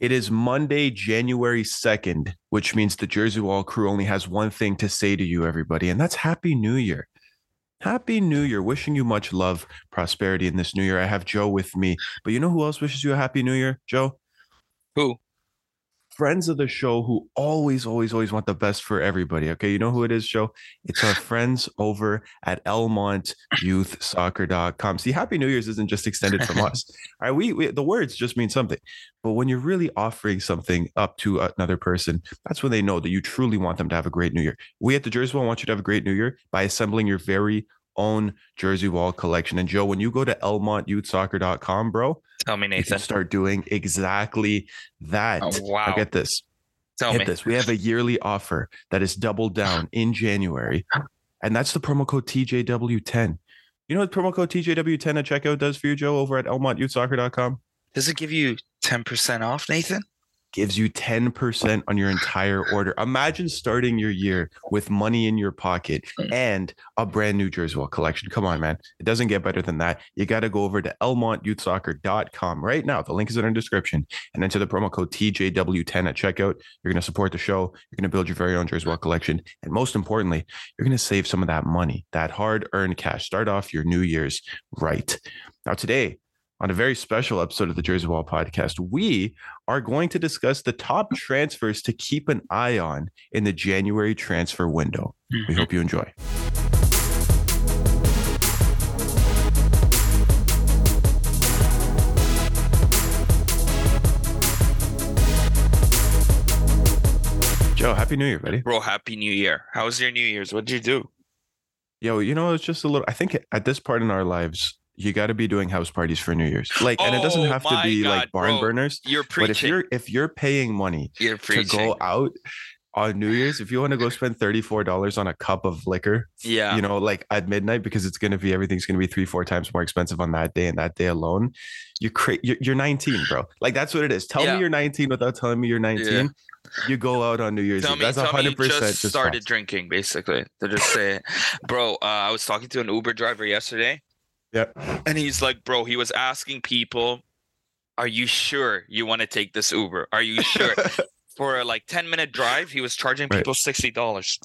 It is Monday, January 2nd, which means the Jersey Wall crew only has one thing to say to you, everybody, and that's Happy New Year. Happy New Year. Wishing you much love, prosperity in this new year. I have Joe with me, but you know who else wishes you a Happy New Year, Joe? Who? Friends of the show who always, always, always want the best for everybody. Okay. You know who it is, Joe? It's our friends over at ElmontYouthSoccer.com. See, Happy New Year's isn't just extended from us. All right. We, we, the words just mean something. But when you're really offering something up to another person, that's when they know that you truly want them to have a great new year. We at the Jersey Wall want you to have a great new year by assembling your very own Jersey Wall collection. And Joe, when you go to ElmontYouthSoccer.com, bro, tell me, Nathan, start doing exactly that. Oh, wow. Get this. Tell Get me. this. We have a yearly offer that is doubled down in January, and that's the promo code TJW10. You know what promo code TJW10 at checkout does for you, Joe, over at ElmontYouthSoccer.com? Does it give you 10% off, Nathan? Gives you 10% on your entire order. Imagine starting your year with money in your pocket mm. and a brand new Jersey Wall collection. Come on, man. It doesn't get better than that. You got to go over to elmontyouthsoccer.com right now. The link is in our description and enter the promo code TJW10 at checkout. You're going to support the show. You're going to build your very own Jersey Wall collection. And most importantly, you're going to save some of that money, that hard earned cash. Start off your New Year's right. Now, today, on a very special episode of the Jersey Wall podcast, we are going to discuss the top mm-hmm. transfers to keep an eye on in the January transfer window. We mm-hmm. hope you enjoy. Joe, happy new year, buddy. Bro, happy new year. How was your New Year's? What did you do? Yo, you know, it's just a little, I think at this part in our lives, you got to be doing house parties for New Year's. Like, and it doesn't Oh have to be God, like barn bro. burners. You're But if you're if you're paying money You're to go out on New Year's, if you want to go spend $34 on a cup of liquor, yeah. you know, like at midnight, because it's going to be everything's going to be three, four times more expensive on that day and that day alone, you cra- you're, you're 19, bro. Like that's what it is. Tell Yeah. me you're 19 without telling me you're 19. You go out on New Year's Tell Eve. me, That's tell me you 100% just just started false. drinking, basically. To just say, bro, uh, I was talking to an Uber driver yesterday, Yeah. and he's like, bro, he was asking people, "Are you sure you want to take this Uber? Are you sure?" For a like ten minute drive, he was charging people sixty dollars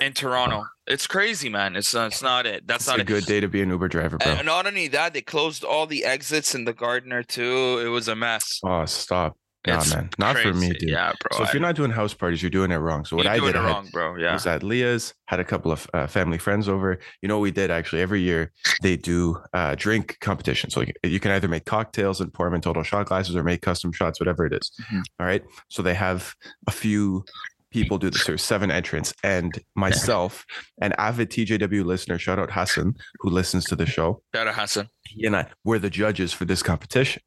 in Toronto. It's crazy, man. It's uh, it's not it. That's It's not a it. good day to be an Uber driver, bro. And not only that, they closed all the exits in the Gardiner too. It was a mess. oh, stop. Nah, It's man. Not for me, dude. Yeah, bro. So if I- you're not doing house parties, you're doing it wrong. So what I did, I had- wrong, bro. Yeah. was at Leah's, had a couple of uh, family friends over. You know what we did actually? Every year they do uh, drink competition. So you, can either make cocktails and pour them in total shot glasses or make custom shots, whatever it is. Mhm. All right. So they have a few people do this. There's seven entrants, and myself, an avid TJW listener, shout out Hassan, who listens to the show. Shout out Hassan. He and I were the judges for this competition.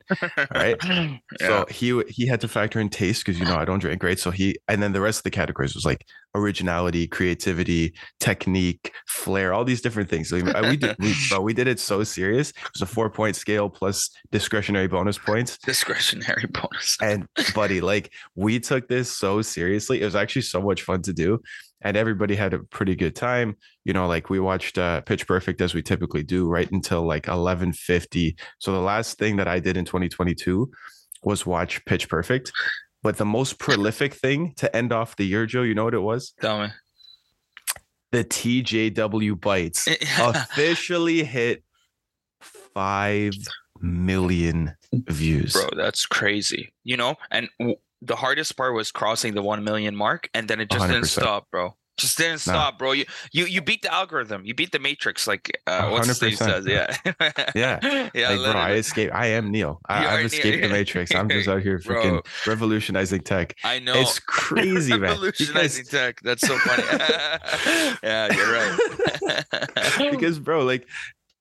right. yeah. So he he had to factor in taste because you know I don't drink, right? So he and then the rest of the categories was like originality, creativity, technique, flair, all these different things. So we did we, bro, we did it so serious. It was a four point scale plus discretionary bonus points. discretionary bonus. And buddy, like we took this so seriously. It was actually so much fun to do. And everybody had a pretty good time. You know, like we watched uh, Pitch Perfect as we typically do, right until like 11:50. So the last thing that I did in 2022 was watch Pitch Perfect. But the most prolific thing to end off the year, Joe, you know what it was? Tell me. The TJW bites officially hit 5 million views. Bro, that's crazy. You know, and w- the hardest part was crossing the 1 million mark and then it just didn't stop, bro. Just didn't stop, bro. You you you beat the algorithm. You beat the matrix like uh what's Steve 100%. says. Yeah. Yeah. yeah, like, bro, I escaped. I am Neil. I, I've escaped Neo. the matrix. I'm just out here freaking revolutionizing tech. I know. It's crazy, man. Revolutionizing guys- tech. That's so funny. yeah, you're right. because, bro, like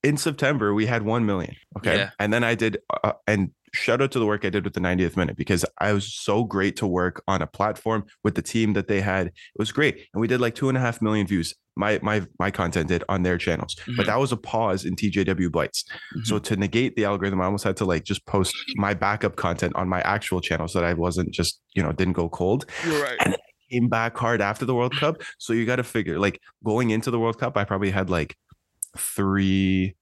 in September we had one million. Okay, Yeah. and then I did, uh, and shout out to the work I did with the 90th minute because I was so great to work on a platform with the team that they had. It was great, and we did like two and a half million views. My my my content did on their channels, but Mhm. that was a pause in TJW bites. So to negate the algorithm, I almost had to like just post my backup content on my actual channel so that I wasn't just you know didn't go cold. you're right. and Came back hard after the World Cup, so you got to figure like going into the World Cup, I probably had like three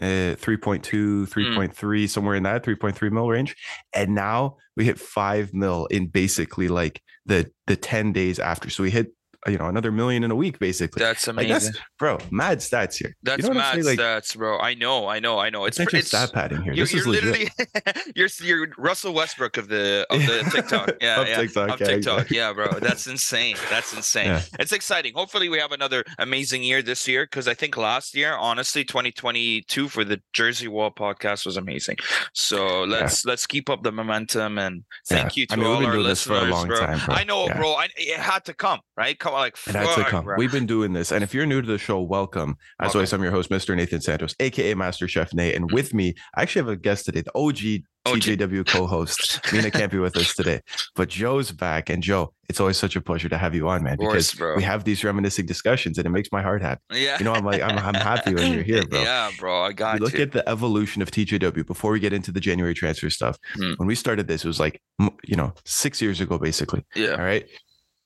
uh, 3.2, 3.3, somewhere in that 3.3 mil range. And now we hit five mil in basically like the the 10 days after. So we hit Uh, you know another million in a week basically. That's Like amazing. that's bro, mad stats here. That's you know mad Like stats, bro. I know, I know, I know. it's It's not pr- just stat padding here. You're, This is you're legit. literally you're you're Russell Westbrook of the of the TikTok. Yeah, Of yeah. TikTok, of yeah, TikTok. exactly. Yeah, bro. That's insane. That's insane. Yeah. It's exciting. Hopefully we have another amazing year this year because I think last year, honestly, 2022 for the Jersey Wall podcast was amazing. So let's let's keep up the momentum and Yeah. thank you to I mean, all our this for a long bro. time, bro. I know, Yeah. bro. I, it had to come, right? Come like It had to come. We've been doing this. And if you're new to the show, welcome. As Welcome. always, I'm your host, Mr. Nathan Santos, aka Master Chef Nate. And with me, I actually have a guest today, the OG. TJW co-host. Mina can't be with us today, but Joe's back. And Joe, it's always such a pleasure to have you on, man, Of course, because bro. we have these reminiscing discussions and it makes my heart happy. Yeah. You know, I'm like, I'm, I'm happy when you're here, bro. Yeah, bro. I got We look you. at the evolution of TJW before we get into the January transfer stuff. Hmm. When we started this, it was like, you know, six years ago, basically. yeah. All right.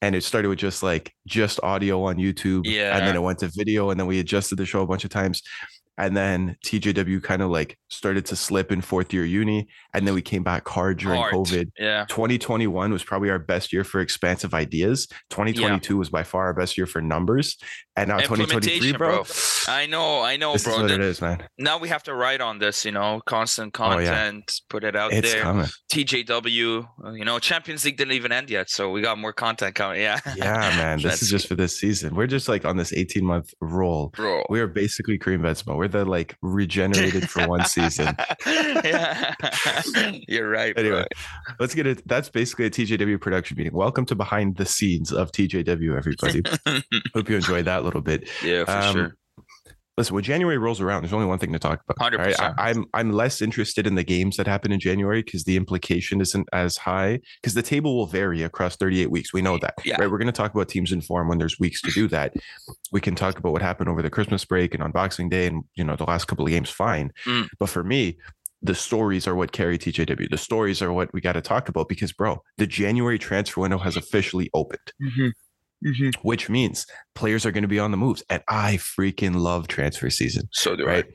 And it started with just like just audio on YouTube. And then it went to video. And then we adjusted the show a bunch of times. And then TJW kind of like started to slip in fourth year uni. And then we came back hard during Hard. COVID. Yeah. 2021 was probably our best year for expansive ideas. 2022 was by far our best year for numbers. And now 2023, Implementation, bro. bro. I know, I know, This bro. is what The- it is, man. now we have to write on this, you know, constant Oh, yeah. content, put it out It's there. coming. TJW, you know, Champions League didn't even end yet, so we got more content coming. Yeah, Yeah, man. This is just for this season. We're just like on this 18 month roll. bro. We are basically Karim Benzema. We're the like regenerated for one season. yeah, you're right. bro. Anyway, let's get it. That's basically a TJW production meeting. Welcome to behind the scenes of TJW, everybody. Hope you enjoyed that little bit. yeah, for Um, sure. Listen, when January rolls around, there's only one thing to talk about. right? 100%. I, I'm I'm less interested in the games that happen in January because the implication isn't as high. Because the table will vary across 38 weeks. We know that. Yeah. Right. We're going to talk about teams in form when there's weeks to do that. We can talk about what happened over the Christmas break and on Boxing Day, and you know the last couple of games. Fine. Mm. But for me, the stories are what carry TJW. The stories are what we got to talk about because, bro, the January transfer window has officially opened which means players are going to be on the moves. And I freaking love transfer season, So do right?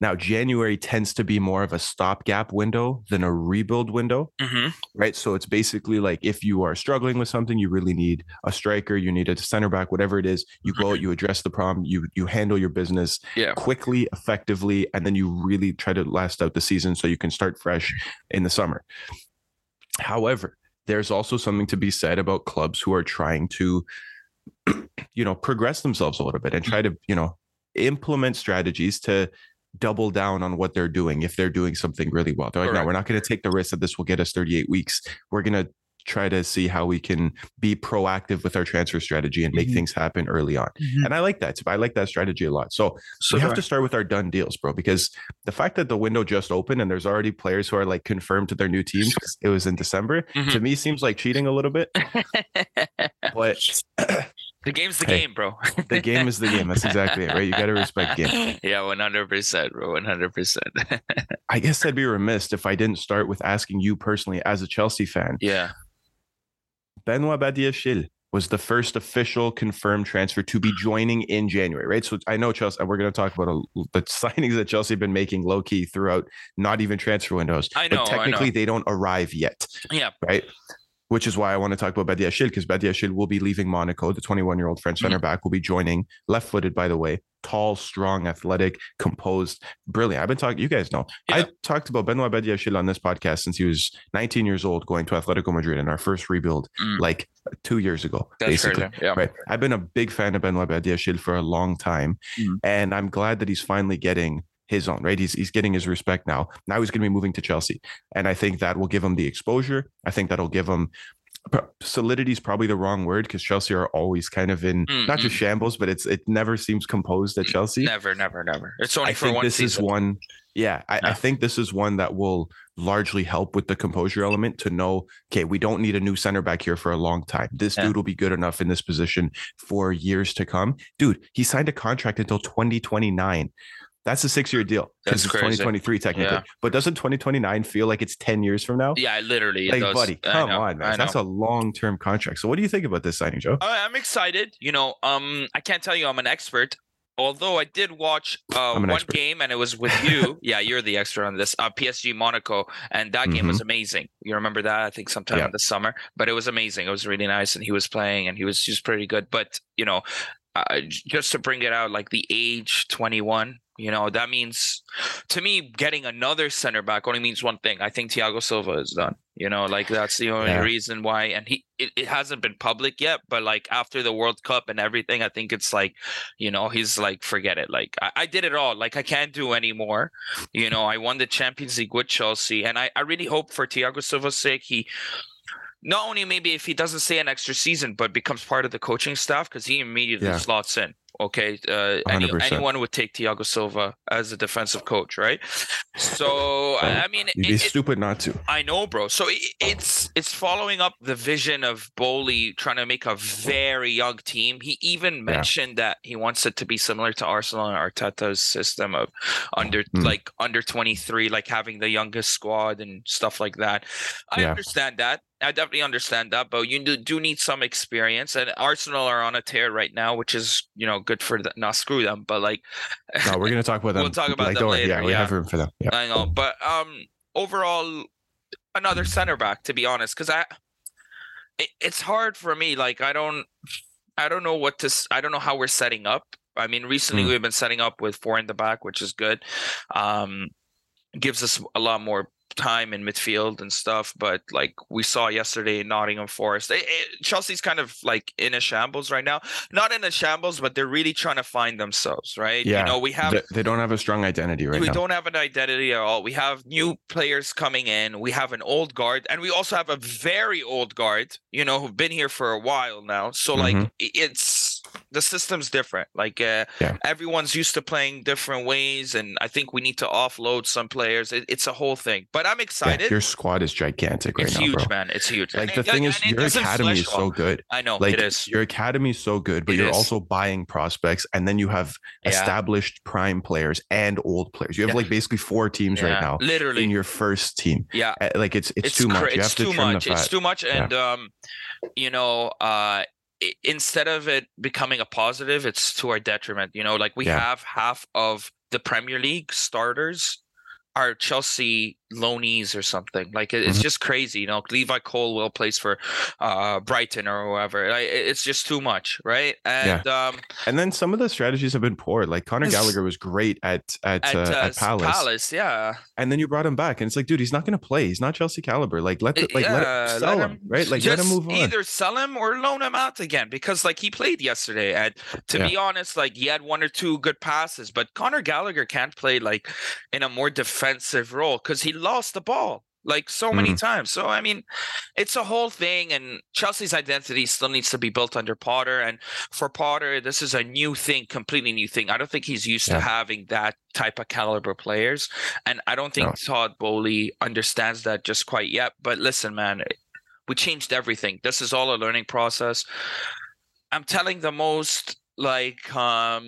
Now, January tends to be more of a stopgap window than a rebuild window, I. hmm right? So it's basically like if you are struggling with something, you really need a striker, you need a center back, whatever it is, you go out, you address the problem, you you handle your business Yeah. quickly, effectively, and then you really try to last out the season so you can start fresh in the summer. However, there's also something to be said about clubs who are trying to, you know, progress themselves a little bit and try to, you know, implement strategies to double down on what they're doing if they're doing something really well. They're like, no, we're not going to take the risk that this will get us 38 weeks. We're going to try to see how we can be proactive with our transfer strategy and make Mhm. things happen early on. And I like that. I like that strategy a lot. So So we have to start with our done deals, bro, because the fact that the window just opened and there's already players who are like confirmed to their new teams, it was in December, Mhm. to me seems like cheating a little bit. But the game's the Hey, game, bro. the game is the game. That's exactly it, right? You got to respect game. Yeah, one hundred percent, bro. One hundred percent. I guess I'd be remiss if I didn't start with asking you personally, as a Chelsea fan, Yeah. Benoit Badiashile was the first official confirmed transfer to be joining in January, right? So I know Chelsea, we're going to talk about a, the signings that Chelsea have been making low key throughout, not even transfer windows. I know, but technically know. they don't arrive yet, Yeah. right? Which is why I want to talk about Badiashile because Badiashile will be leaving Monaco. The 21 year old French Mm-hmm. center back will be joining, left footed, by the way, tall, strong, athletic, composed, brilliant. I've been talking, you guys know, I talked about Benoit Badiashile on this podcast since he was 19 years old, going to Atletico Madrid in our first rebuild, Mm. like two years ago, That's basically. Yeah. Right. I've been a big fan of Benoit Badiashile for a long time, Mhm. and I'm glad that he's finally getting his own. Right, he's he's getting his respect now. Now he's going to be moving to Chelsea, and I think that will give him the exposure. I think that'll give him solidity is probably the wrong word because Chelsea are always kind of in mm, not just mm. shambles, but it's it never seems composed at mm, Chelsea. Never, never, never. It's only I for think one this season. is one. Yeah, I, I think this is one that will largely help with the composure element to know, okay, we don't need a new center back here for a long time. This Yeah. dude will be good enough in this position for years to come. Dude, he signed a contract until 2029. That's a six year deal because That's it's crazy. 2023 technically. Yeah. But doesn't 2029 feel like it's 10 years from now? Yeah, literally. it like, does. buddy, come on, man. That's a long term contract. So, what do you think about this signing, Joe? I'm excited. You know, um, I can't tell you I'm an expert, although I did watch uh, one expert. game and it was with you. yeah, you're the expert on this. Uh, PSG Monaco, and that game was amazing. You remember that? I think sometime Mm-hmm. Yeah. in the summer, but it was amazing. It was really nice, and he was playing, and he was just pretty good. But you know, uh, just to bring it out, like the age 21. You know, that means to me getting another center back only means one thing. I think Thiago Silva is done. You know, like that's the only Yeah. reason why. And he, it, it hasn't been public yet, but like after the World Cup and everything, I think it's like, you know, he's like, forget it. Like I, I did it all. Like I can't do anymore. You know, I won the Champions League with Chelsea, and I, I really hope for Thiago Silva's sake he. Not only maybe if he doesn't stay an extra season, but becomes part of the coaching staff because he immediately Yeah. slots in. Okay, uh, any, anyone would take Thiago Silva as a defensive coach, right? So I mean, You'd it- be it- stupid not to. I know, bro. So i- it's it's following up the vision of Boehly trying to make a very young team. He even mentioned that he wants it to be similar to Arsenal and Arteta's system of under Mm. like under 23, like having the youngest squad and stuff like that. I Yeah. understand that. I definitely understand that, but you do, do need some experience. And Arsenal are on a tear right now, which is you know good for the, not screw them, but like No, we're gonna talk about them. We'll talk about like, them later, Yeah, we yeah. have room for them. Yeah. I know, but um, overall, another center back to be honest, because I, it, it's hard for me. Like I don't, I don't know what to. s- I don't know how we're setting up. I mean, recently Mm. we've been setting up with four in the back, which is good. Um, gives us a lot more time in midfield and stuff. But like we saw yesterday in Nottingham Forest, it, it- Chelsea's kind of like in a shambles right now. Not in a shambles, but they're really trying to find themselves, right? Yeah, You know, we have They, don't have a strong identity right we now. don't have an identity at all. We have new players coming in. We have an old guard, and we also have a very old guard. You know, who've been here for a while now. So like, Mhm. The system's different. Like, uh, Yeah. everyone's used to playing different ways, and I think we need to offload some players. It, it's a whole thing. But I'm Yeah, excited. your squad is gigantic right now. it's now, huge, bro. man. It's huge. Like And the it- thing is, your academy is so good. I know Like it is. your academy is so good, but It you're is. also buying prospects, and then you have Yeah. established prime players and old players. You have Yeah. like basically four teams Yeah, right now literally. in your first team. yeah. Uh, Like it's it's, it's too cra- much. You It's have to too trim much. It's too much, Yeah. and um, you know, uh, instead of it becoming a positive, it's to our detriment. You know, like we Yeah. have half of the Premier League starters are Chelsea loanees or something. Like it- it's Mhm. just crazy. You know, Levi Colwill plays for uh Brighton or whoever. Like, it's just too much, right? And um, And then some of the strategies have been poor. Like Conor Yes. Gallagher was great at at, at, uh, uh, at Palace, yeah. and then you brought him back, and it's like, dude, he's not going to play. He's not Chelsea caliber. Like let the, like let him sell let him, right? Like let him move on. Either sell him or loan him out again because like he played yesterday. And to Yeah. be honest, like he had one or two good passes, but Conor Gallagher can't play like in a more defensive role because he lost the ball like so many times. So I mean, it's a whole thing, and Chelsea's identity still needs to be built under Potter. And for Potter, this is a new thing, completely new thing. I don't think he's used Yeah. to having that type of caliber players, and I don't think No. Todd Boehly understands that just quite yet. But listen, man, we changed everything. This is all a learning process. I'm telling the most like um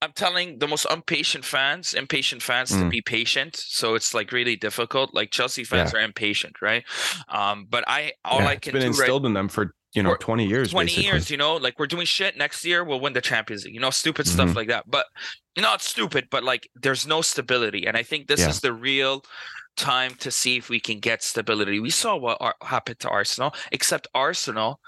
I'm telling the most impatient fans, impatient fans to Mm. be patient. So it's like really difficult. Like Chelsea fans are impatient, right? Um, but I all Yeah, I can been do right instilled in them for you know For 20 years 20 basically. years, you know, like we're doing shit next year, we'll win the Champions League, you know, stupid stuff Mhm. like that. But you know, it's stupid, but like there's no stability. And I think this Yeah. is the real time to see if we can get stability. We saw what happened to Arsenal, except Arsenal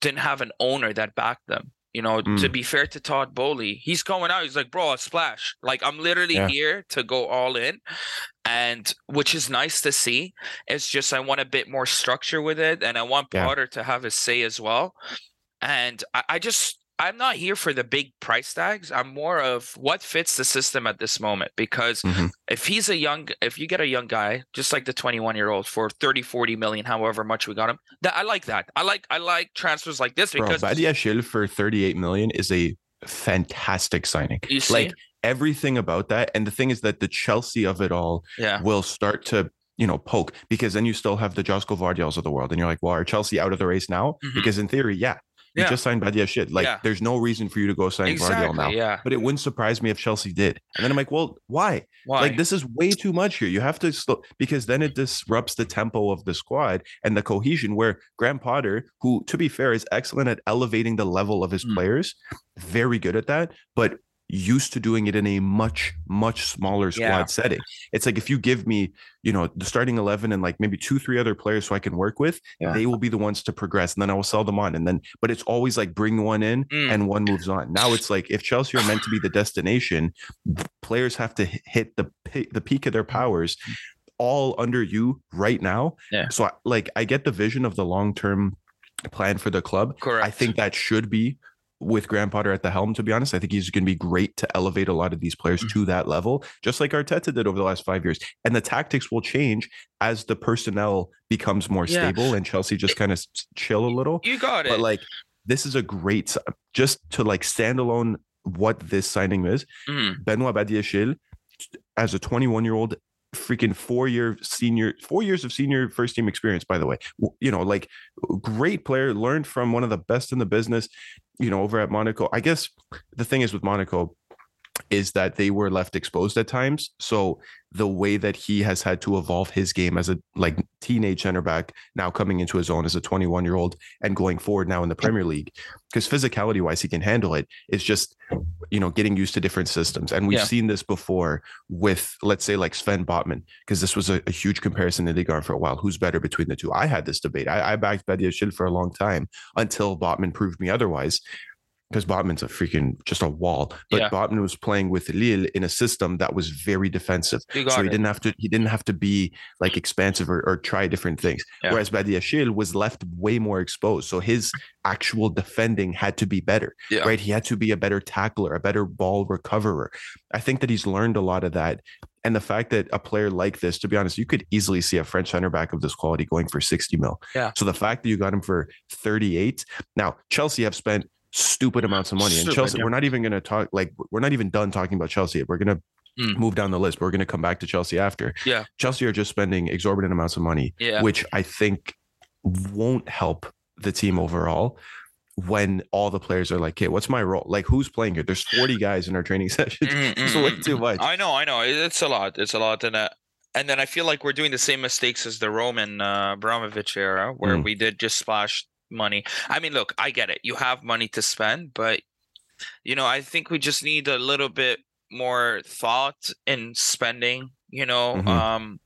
didn't have an owner that backed them. You know, to Mm. be fair to Todd Boehly, he's coming out. He's like, bro, a splash. Like, I'm literally Yeah. here to go all in. And which is nice to see. It's just I want a bit more structure with it. And I want Yeah. Potter to have his say as well. And I, I just I'm not here for the big price tags. I'm more of what fits the system at this moment because Mhm. if he's a young if you get a young guy just like the 21 year old for 30 40 million however much we got him that I like that. I like I like transfers like this Bro, because Badiashile for 38 million is a fantastic signing. you see Like everything about that. And the thing is that the Chelsea of it all yeah. will start to, you know, poke because then you still have the Josko Gvardiols of the world. And you're like, well, are Chelsea out of the race now? Mhm. Because in theory, yeah. You Yeah. just signed Badiashile. Like, Yeah. there's no reason for you to go sign exactly. Gvardiol now. Yeah. But it wouldn't surprise me if Chelsea did. And then I'm like, well, why? Why? Like this is way too much here. You have to slow because then it disrupts the tempo of the squad and the cohesion. Where Graham Potter, who to be fair is excellent at elevating the level of his Mm. players, very good at that, but used to doing it in a much much smaller squad Yeah. setting. It's like if you give me, you know, the starting eleven and like maybe two three other players who I can work with, Yeah. they will be the ones to progress, and then I will sell them on. And then, but it's always like bring one in Mm. and one moves on. Now it's like if Chelsea are meant to be the destination, players have to hit the the peak of their powers all under you right now. Yeah. So I, like I get the vision of the long-term plan for the club. Correct. I think that should be with Graham Potter at the helm, to be honest. I think he's going to be great to elevate a lot of these players Mm-hmm. to that level, just like Arteta did over the last five years. And the tactics will change as the personnel becomes more Yeah. stable and Chelsea just kind of chill a little. you got it. But like, this is a great just to like stand alone what this signing is. Mm. Benoit Badiashile, as a 21 year old, freaking four year senior, four years of senior first team experience, by the way. You know, like great player, learned from one of the best in the business, you know, over at Monaco. I guess the thing is with Monaco is that they were left exposed at times. So the way that he has had to evolve his game as a like teenage center back now coming into his own as a 21 year old and going forward now in the Premier League, because physicality wise, he can handle it. It's just, you know, getting used to different systems. And we've Yeah. seen this before with, let's say, like Sven Botman, because this was a, a huge comparison in the 1 for a while. Who's better between the two? I had this debate. I, I backed Badiashile for a long time until Botman proved me otherwise because Botman's a freaking just a wall. But Yeah. Botman was playing with Lille in a system that was very defensive. So he it. didn't have to he didn't have to be like expansive or, or try different things. Yeah. Whereas Badiashile was left way more exposed. So his actual defending had to be better. Yeah. Right. He had to be a better tackler, a better ball recoverer. I think that he's learned a lot of that. And the fact that a player like this, to be honest, you could easily see a French center back of this quality going for 60 mil. Yeah. So the fact that you got him for 38. Now, Chelsea have spent stupid amounts of money. And Stupid, Chelsea, yeah. we're not even going to talk like we're not even done talking about Chelsea. We're going to Mm. move down the list. We're going to come back to Chelsea after. Yeah. Chelsea are just spending exorbitant amounts of money, Yeah. which I think won't help the team overall when all the players are like, okay, what's my role? Like, who's playing here? There's 40 guys in our training sessions. Mm, It's way mm, too mm. much. I know, I know. It's a lot. It's a lot, and uh, and then I feel like we're doing the same mistakes as the Roman uh, Abramovich era, where Mm. we did just splash money. I mean, look, I get it. You have money to spend, but you know, I think we just need a little bit more thought in spending. You know, Mhm. um.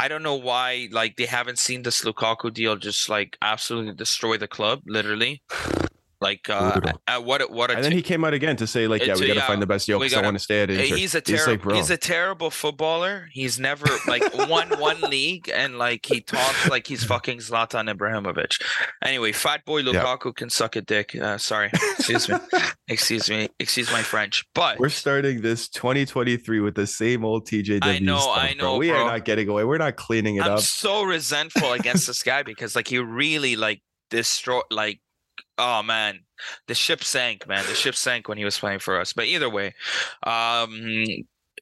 I don't know why, like they haven't seen this Lukaku deal just like absolutely destroy the club, literally. Like, uh, uh, what what a And then he came out again to say, like, yeah, we got to yeah, find the best because I want to stay at Inter. He's a It's like, terrible. he's a terrible footballer. He's never like won one league, and like he talks like he's fucking Zlatan Ibrahimovic. Anyway, fat boy Lukaku can suck a dick. Uh, sorry, excuse me, excuse me, excuse my French. But We're starting this 2023 with the same old TJW I know, stuff, I bro. know, We are not getting away. We're not cleaning it I'm up. so resentful against this guy because like he really like destroyed like oh man the ship sank man the ship sank when he was playing for us but either way um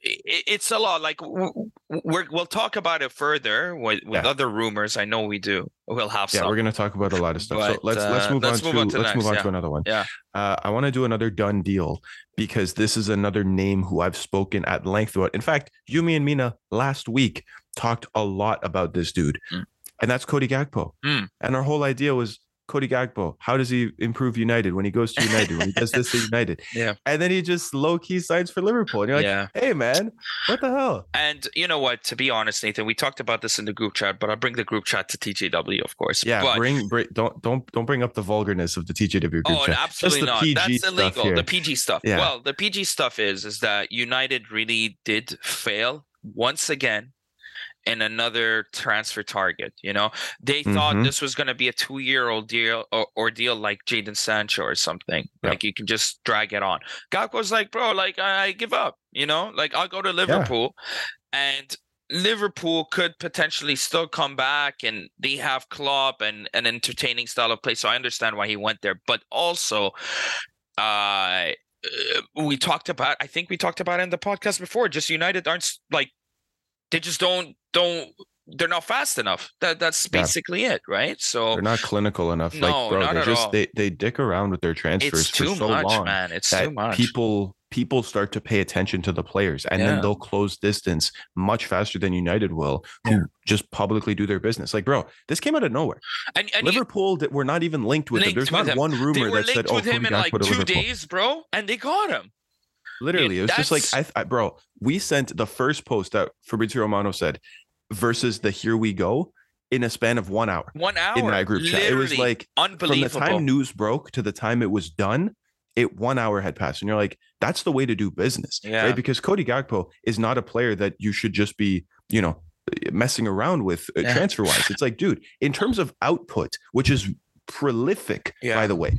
it's a lot like we're, we'll talk about it further with, with Yeah. other rumors i know we do we'll have Yeah, some we're gonna talk about a lot of stuff. so let's let's uh, move let's on move to, on to let's move on yeah. to another one. Yeah. Uh, I want to do another done deal because this is another name who I've spoken at length about. In fact, Yumi and Mina last week talked a lot about this dude, Mm. and that's Cody Gakpo. Mm. And our whole idea was Cody Gakpo. How does he improve United when he goes to United? when he does this to United? Yeah. And then he just low key signs for Liverpool, and you're like, yeah hey man, what the hell? and you know what to be honest nathan we talked about this in the group chat but i'll bring the group chat to tjw of course Yeah, but bring, bring don't don't don't bring up the vulgarness of the TJW group Oh, chat. absolutely not. PG That's illegal. The PG stuff. Yeah. Well, the PG stuff is is that United really did fail once again in another transfer target. You know, they thought Mhm. this was going to be a two-year-old deal or ordeal like Jadon Sancho or something. Yep. Like you can just drag it on. Gakpo's like, bro, like I, I give up. You know, like I'll go to Liverpool, and Liverpool could potentially still come back and they have Klopp and an entertaining style of play. So I understand why he went there. But also, uh, uh, we talked about, I think we talked about in the podcast before, just United aren't like, they just don't, don't they're not fast enough. That that's Yeah. basically it, right? So They're not clinical enough. No, like, bro, not they at just all. they they dick around with their transfers it's for too so much, long man. It's too much. people people start to pay attention to the players, and Yeah. then they'll close distance much faster than United will, who Yeah. just publicly do their business. Like, bro, this came out of nowhere. and and Liverpool that were not even linked with him. There's not one rumor that said, "Oh, with him in like two Liverpool." days, bro, and they got him. Literally, it was just like I, I, bro. We sent the first post that Fabrizio Romano said versus the "Here we go" in a span of one hour One hour in my group chat. It was like unbelievable. from the time news broke to the time it was done, it one hour had passed, and you're like, that's the way to do business, Yeah. right? Because Cody Gakpo is not a player that you should just be, you know, messing around with uh, Yeah. transfer wise. It's like, dude, in terms of output, which is prolific, Yeah. by the way.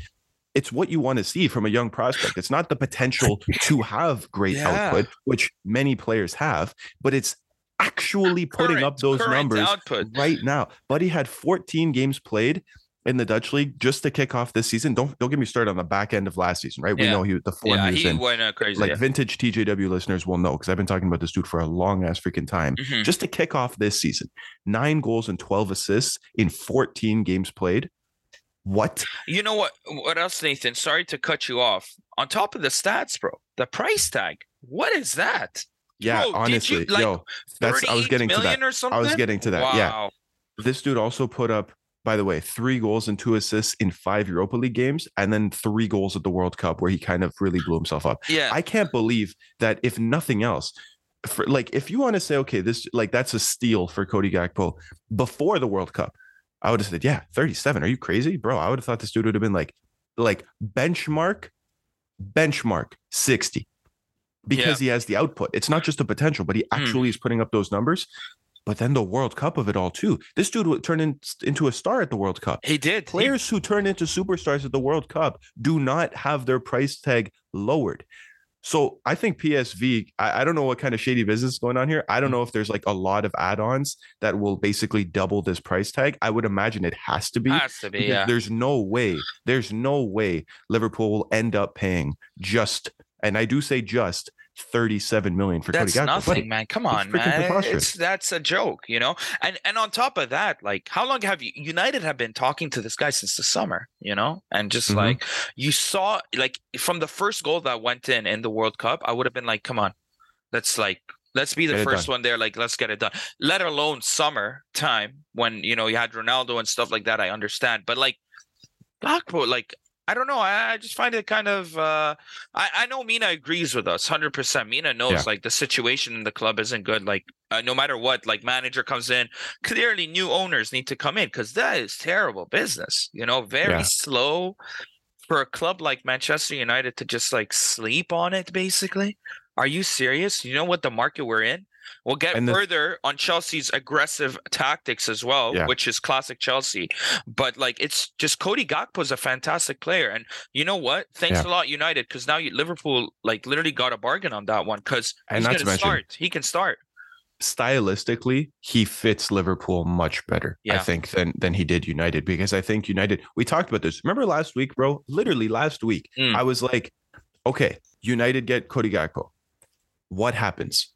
It's what you want to see from a young prospect. It's not the potential to have great Yeah. output, which many players have, but it's actually putting Current- up those numbers output. right now. Buddy had 14 games played in the Dutch league just to kick off this season. Don't don't get me started on the back end of last season, right? We know he the form Yeah, he was he in. went uh, crazy. Like yeah. vintage TJW listeners will know because I've been talking about this dude for a long ass freaking time. Mhm. Just to kick off this season, nine goals and 12 assists in 14 games played. What? You know what? What else, Nathan? Sorry to cut you off. On top of the stats, bro, the price tag. What is that? Yeah, Bro, honestly, you, like, yo, that's I was 38 getting to that. or something. I was getting to that. Yeah, Wow. this dude also put up, by the way, three goals and two assists in five Europa League games, and then three goals at the World Cup where he kind of really blew himself up. Yeah. I can't believe that if nothing else, for like if you want to say, okay, this like that's a steal for Cody Gakpo before the World Cup, I would have said, yeah, 37. Are you crazy? Bro, I would have thought this dude would have been like like benchmark, benchmark 60. Because he has the output. It's not just the potential, but he Hmm. actually is putting up those numbers. But then the World Cup of it all too. This dude would turn in, into a star at the World Cup. he did. He- Players who turn into superstars at the World Cup do not have their price tag lowered. So I think PSV, I, I don't know what kind of shady business is going on here. I don't mm. know if there's like a lot of add-ons that will basically double this price tag. I would imagine it has to be. has to be. Yeah. There's no way, there's no way Liverpool will end up paying just, and I do say just 37 million for That's Cody Gakpo. nothing, Buddy, man. Come on, man. It's that's a joke, you know. And and on top of that, like, how long have you United have been talking to this guy since the summer, you know? And just Mhm. like you saw, like from the first goal that went in in the World Cup, I would have been like, come on, let's like let's be the Get first one there. Like, let's get it done. Let alone summer time when you know you had Ronaldo and stuff like that. I understand, but like Gakpo, like. I don't know. I, I just find it kind of. Uh, I I know Mina agrees with us, hundred percent. Mina knows Yeah. like the situation in the club isn't good. Like uh, no matter what, like manager comes in, clearly new owners need to come in because that is terrible business. You know, very Yeah. slow for a club like Manchester United to just like sleep on it. Basically, are you serious? You know what the market we're in. We'll get And the- further on Chelsea's aggressive tactics as well, Yeah. which is classic Chelsea. But like, it's just Cody Gakpo is a fantastic player, and you know what? Thanks Yeah. a lot, United, because now you, Liverpool like literally got a bargain on that one because he's going to mention- start. He can start. stylistically, he fits Liverpool much better, I think, than than he did United. Because I think United, we talked about this. Remember last week, bro? Literally last week, Mm. I was like, okay, United get Cody Gakpo. What happens?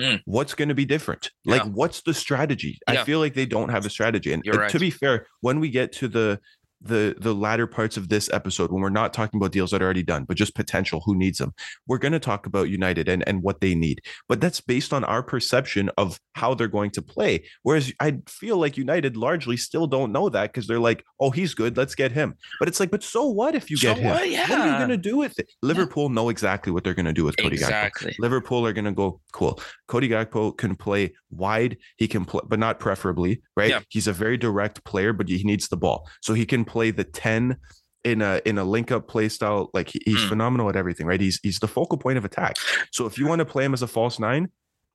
Mm. What's going to be different? Like, what's the strategy? Yeah. I feel like they don't have a strategy. And right. to be fair, when we get to the the the latter parts of this episode, when we're not talking about deals that are already done, but just potential, who needs them, we're going to talk about United and and what they need. But that's based on our perception of how they're going to play. Whereas I feel like United largely still don't know that because they're like, oh, he's good, let's get him. But it's like, but so what if you So get him? what? What are you going to do with it? Liverpool know exactly what they're going to do with Cody Gakpo. Exactly. Liverpool are going to go cool. Cody Gakpo can play wide. He can play, but not preferably, right? Yeah. He's a very direct player, but he needs the ball, so he can play the ten in a in a link up play style. Like he's Hmm. phenomenal at everything, right? He's he's the focal point of attack. So if you want to play him as a false nine,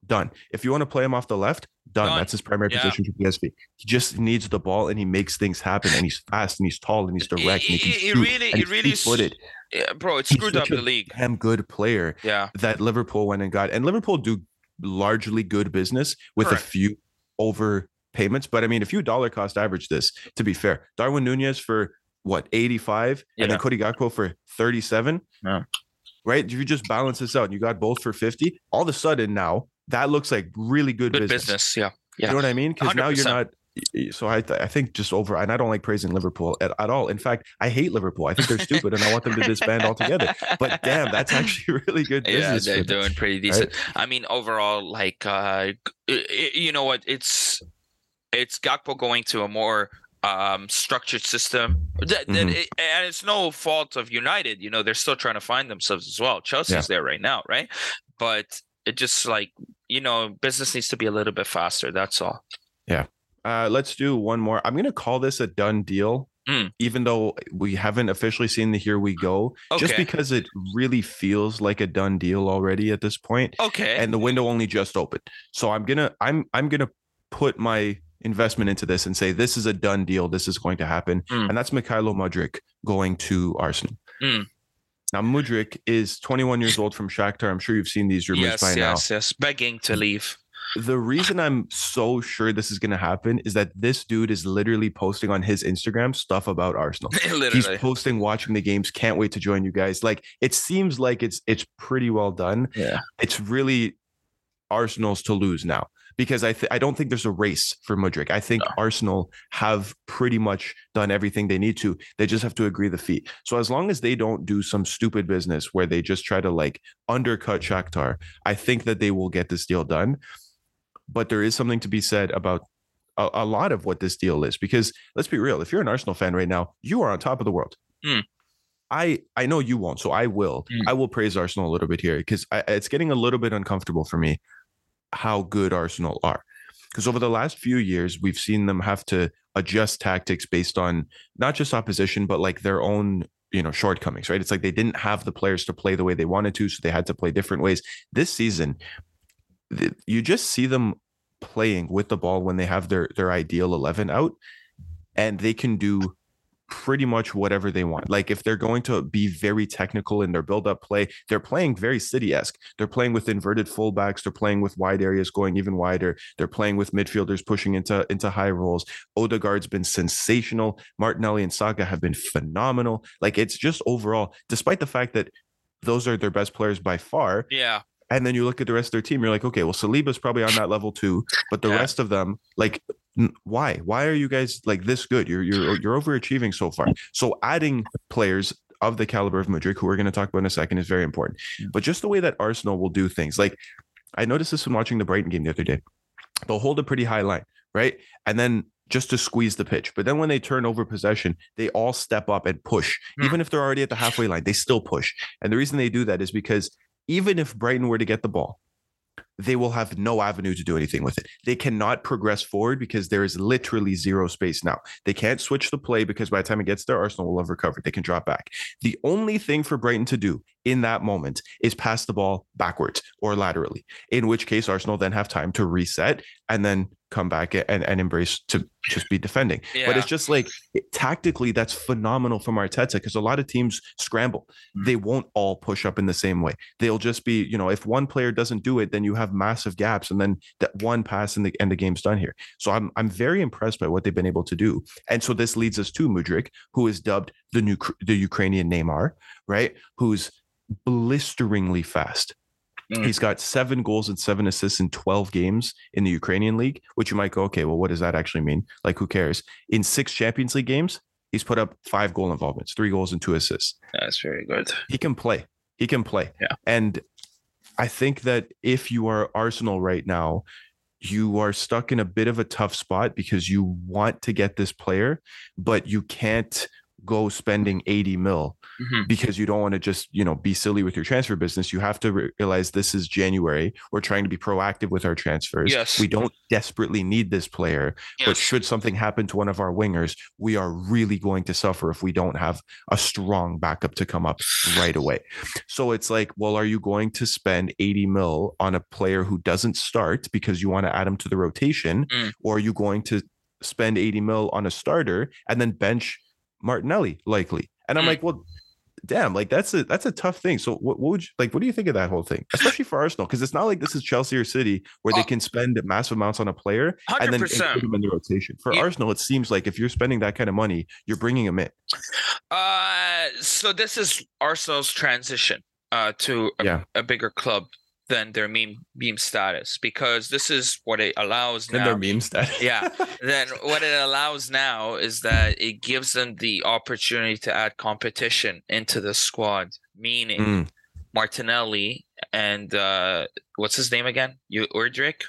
done. If you want to play him off the left, done. Done. That's his primary Yeah. position for PSV. He just needs the ball and he makes things happen. And he's fast and he's tall and he's direct. and he can It- it shoot, really- and it really footed. Yeah, bro, it screwed up the league. Damn good player Yeah. that Liverpool went and got. And Liverpool do largely good business with Correct. a few overpayments. But I mean, if you dollar cost average this, to be fair, Darwin Nunez for what 85 and then Cody Gakpo for 37. Yeah. Right. If you just balance this out and you got both for 50, all of a sudden now that looks like really good, Good business. business. Yeah. Yeah. You know what I mean? Because now you're not. So I, I think just over, and I don't like praising Liverpool at, at all. In fact, I hate Liverpool. I think they're stupid, and I want them to disband altogether. But damn, that's actually really good yeah, business. they're for them. doing pretty decent. I mean, overall, like, uh, you know what? It's it's Gakpo going to a more um structured system that, that Mhm. it, and it's no fault of united you know they're still trying to find themselves as well chelsea's Yeah. there right now right but it just like you know business needs to be a little bit faster that's all Yeah. Uh, let's do one more. I'm going to call this a done deal, Mm. even though we haven't officially seen the here we go, just because it really feels like a done deal already at this point, okay and the window only just opened. So I'm gonna I'm I'm gonna put my investment into this and say this is a done deal. This is going to happen, Mm. and that's Mykhailo Mudryk going to Arsenal. Mm. Now Mudryk is 21 years old from Shakhtar. I'm sure you've seen these rumors yes by now yes yes begging to leave the reason I'm so sure this is going to happen is that this dude is literally posting on his Instagram stuff about Arsenal. He's posting watching the games. Can't wait to join you guys. Like it seems like it's it's pretty well done. yeah It's really Arsenal's to lose now because I th- I don't think there's a race for Mudryk. I think No. Arsenal have pretty much done everything they need to. They just have to agree the fee. So as long as they don't do some stupid business where they just try to like undercut Shakhtar, I think that they will get this deal done. But there is something to be said about a, a lot of what this deal is because let's be real, if you're an Arsenal fan right now, you are on top of the world. Mm. I I know you won't, so I will. Mm. I will praise Arsenal a little bit here because it's getting a little bit uncomfortable for me how good Arsenal are. Because over the last few years, we've seen them have to adjust tactics based on not just opposition, but like their own, you know, shortcomings, right? It's like they didn't have the players to play the way they wanted to, so they had to play different ways. This season, you just see them playing with the ball when they have their their ideal 11 out and they can do pretty much whatever they want. Like if they're going to be very technical in their build-up play, they're playing very city-esque. They're playing with inverted fullbacks. They're playing with wide areas going even wider. They're playing with midfielders pushing into into high roles. Odegaard's been sensational. Martinelli and Saka have been phenomenal. Like it's just overall, despite the fact that those are their best players by far. yeah And then you look at the rest of their team, you're like, okay, well, Saliba's probably on that level too, but the Yeah. rest of them, like, why? Why are you guys like this good? You're you're you're overachieving so far. So adding players of the caliber of Mudryk, who we're going to talk about in a second, is very important. But just the way that Arsenal will do things, like I noticed this when watching the Brighton game the other day. They'll hold a pretty high line, right? And then just to squeeze the pitch. But then when they turn over possession, they all step up and push. Hmm. Even if they're already at the halfway line, they still push. And the reason they do that is because even if Brighton were to get the ball, they will have no avenue to do anything with it. They cannot progress forward because there is literally zero space now. They can't switch the play because by the time it gets there, Arsenal will have recovered. They can drop back. The only thing for Brighton to do in that moment is pass the ball backwards or laterally, in which case Arsenal then have time to reset and then come back and, and embrace to just be defending. yeah But it's just like it- tactically, that's phenomenal from Arteta because a lot of teams scramble. Mm. They won't all push up in the same way. They'll just be, you know, if one player doesn't do it, then you have massive gaps, and then that one pass and the and the game's done here. So I'm I'm very impressed by what they've been able to do. And so this leads us to Mudryk, who is dubbed the new the Ukrainian Neymar, right? Who's blisteringly fast. Mm. He's got seven goals and seven assists in 12 games in the Ukrainian league, which you might go, okay, well, what does that actually mean? Like, who cares? In six Champions League games, he's put up five goal involvements, three goals and two assists. that's very good He can play. He can play. Yeah. And I think that if you are Arsenal right now, you are stuck in a bit of a tough spot because you want to get this player, but you can't go spending 80 mil Mhm. because you don't want to just you know be silly with your transfer business you have to re- realize this is january we're trying to be proactive with our transfers Yes. we don't desperately need this player but should something happen to one of our wingers we are really going to suffer if we don't have a strong backup to come up right away so it's like well are you going to spend 80 mil on a player who doesn't start because you want to add him to the rotation Mm. or are you going to spend 80 mil on a starter and then bench martinelli likely and i'm Mm. like well damn like that's a that's a tough thing so what, what would you like what do you think of that whole thing especially for arsenal because it's not like this is chelsea or city where they Uh, can spend massive amounts on a player and then 100%. include him in the rotation for Yeah. arsenal it seems like if you're spending that kind of money you're bringing him in Uh, so this is Arsenal's transition uh to a, Yeah. a bigger club. Than their meme meme status because this is what it allows And now. their meme status. yeah. Then what it allows now is that it gives them the opportunity to add competition into the squad, meaning Mm, Martinelli and uh what's his name again? You Urdrick?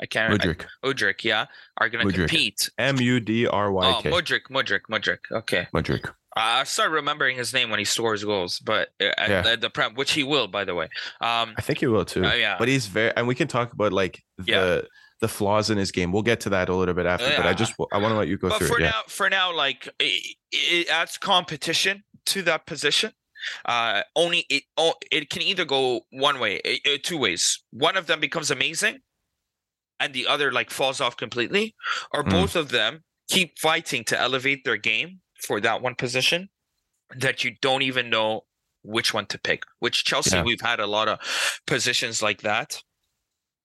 I can't Mudryk. I, Udrick, yeah, are gonna Mudryk. compete. M U D R Y Oh, K. Mudrick, Mudrick, Mudrick. Okay. Mudryk. I started remembering his name when he scores goals, but uh, at, Yeah. at the prem, which he will, by the way. Um, I think he will too. uh, yeah, But he's very, and we can talk about like the Yeah. the flaws in his game. We'll get to that a little bit after. But I just I want to let you go but through for it. Yeah. now, for now, like it, it adds competition to that position. Uh, only it oh, it can either go one way, two ways. One of them becomes amazing, and the other like falls off completely, or Mm. both of them keep fighting to elevate their game for that one position that you don't even know which one to pick. Which Chelsea, Yeah. we've had a lot of positions like that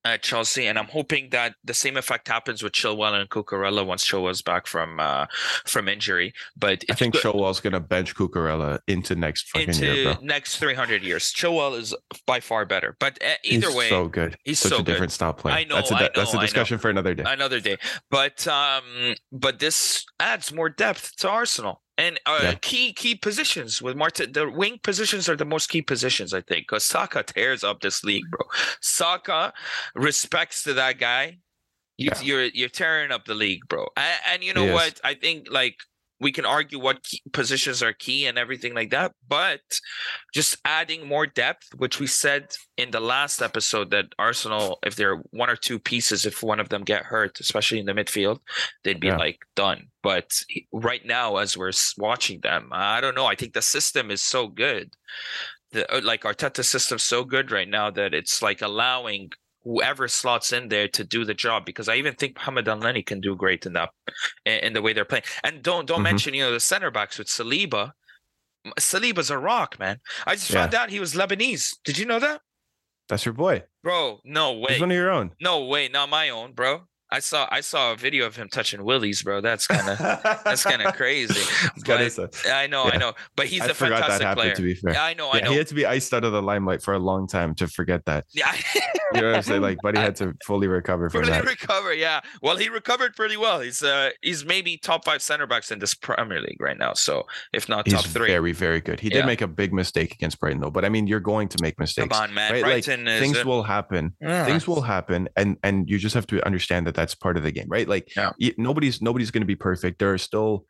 at Chelsea, and I'm hoping that the same effect happens with Chilwell and Cucurella once Chilwell's back from uh from injury. But I think good Chilwell's gonna bench Cucurella into next fucking into year, next 300 years. Chilwell is by far better, but uh, either he's way, so good. he's Such so a good. different style player. I know, That's a, I that's know, a know. discussion for another day. another day. But um, but this adds more depth to Arsenal and uh, Yeah. key key positions with Martin. The wing positions are the most key positions, I think, because Saka tears up this league, bro. Saka respects to that guy. You, Yeah. You're you're tearing up the league, bro. And, and you know what? I think like we can argue what key positions are key and everything like that, but just adding more depth, which we said in the last episode that Arsenal, if there are one or two pieces, if one of them get hurt, especially in the midfield, they'd be Yeah. like done. But right now, as we're watching them, I don't know. I think the system is so good. The, uh, like Arteta's system's so good right now that it's like allowing whoever slots in there to do the job because I even think Mohamed Elneny can do great in that in, the way they're playing. And don't don't Mhm. mention you know the center backs with Saliba. Saliba's a rock, man. I just Yeah. found out he was Lebanese. Did you know that, That's your boy. bro? No way. He's one of your own. No way, not my own, bro. I saw I saw a video of him touching willies, bro. That's kind of that's kind of crazy. But-. I know, I know, but he's I a forgot that fantastic happened. player. To be fair, Yeah, I know, I know. he had to be iced out of the limelight for a long time to forget that. yeah, You know what I'm saying? Like, buddy had to fully recover from fully that. recover. Yeah, well, he recovered pretty well. He's uh he's maybe top five center backs in this Premier League right now. So if not He's top three, very, very good. He Yeah. did make a big mistake against Brighton, though. But I mean, you're going to make mistakes. come on, man. right? Like, Brighton is Things uh, will happen. yeah. Things will happen, and and you just have to understand that that that's part of the game, right? Like, Yeah. nobody's nobody's going to be perfect. There are still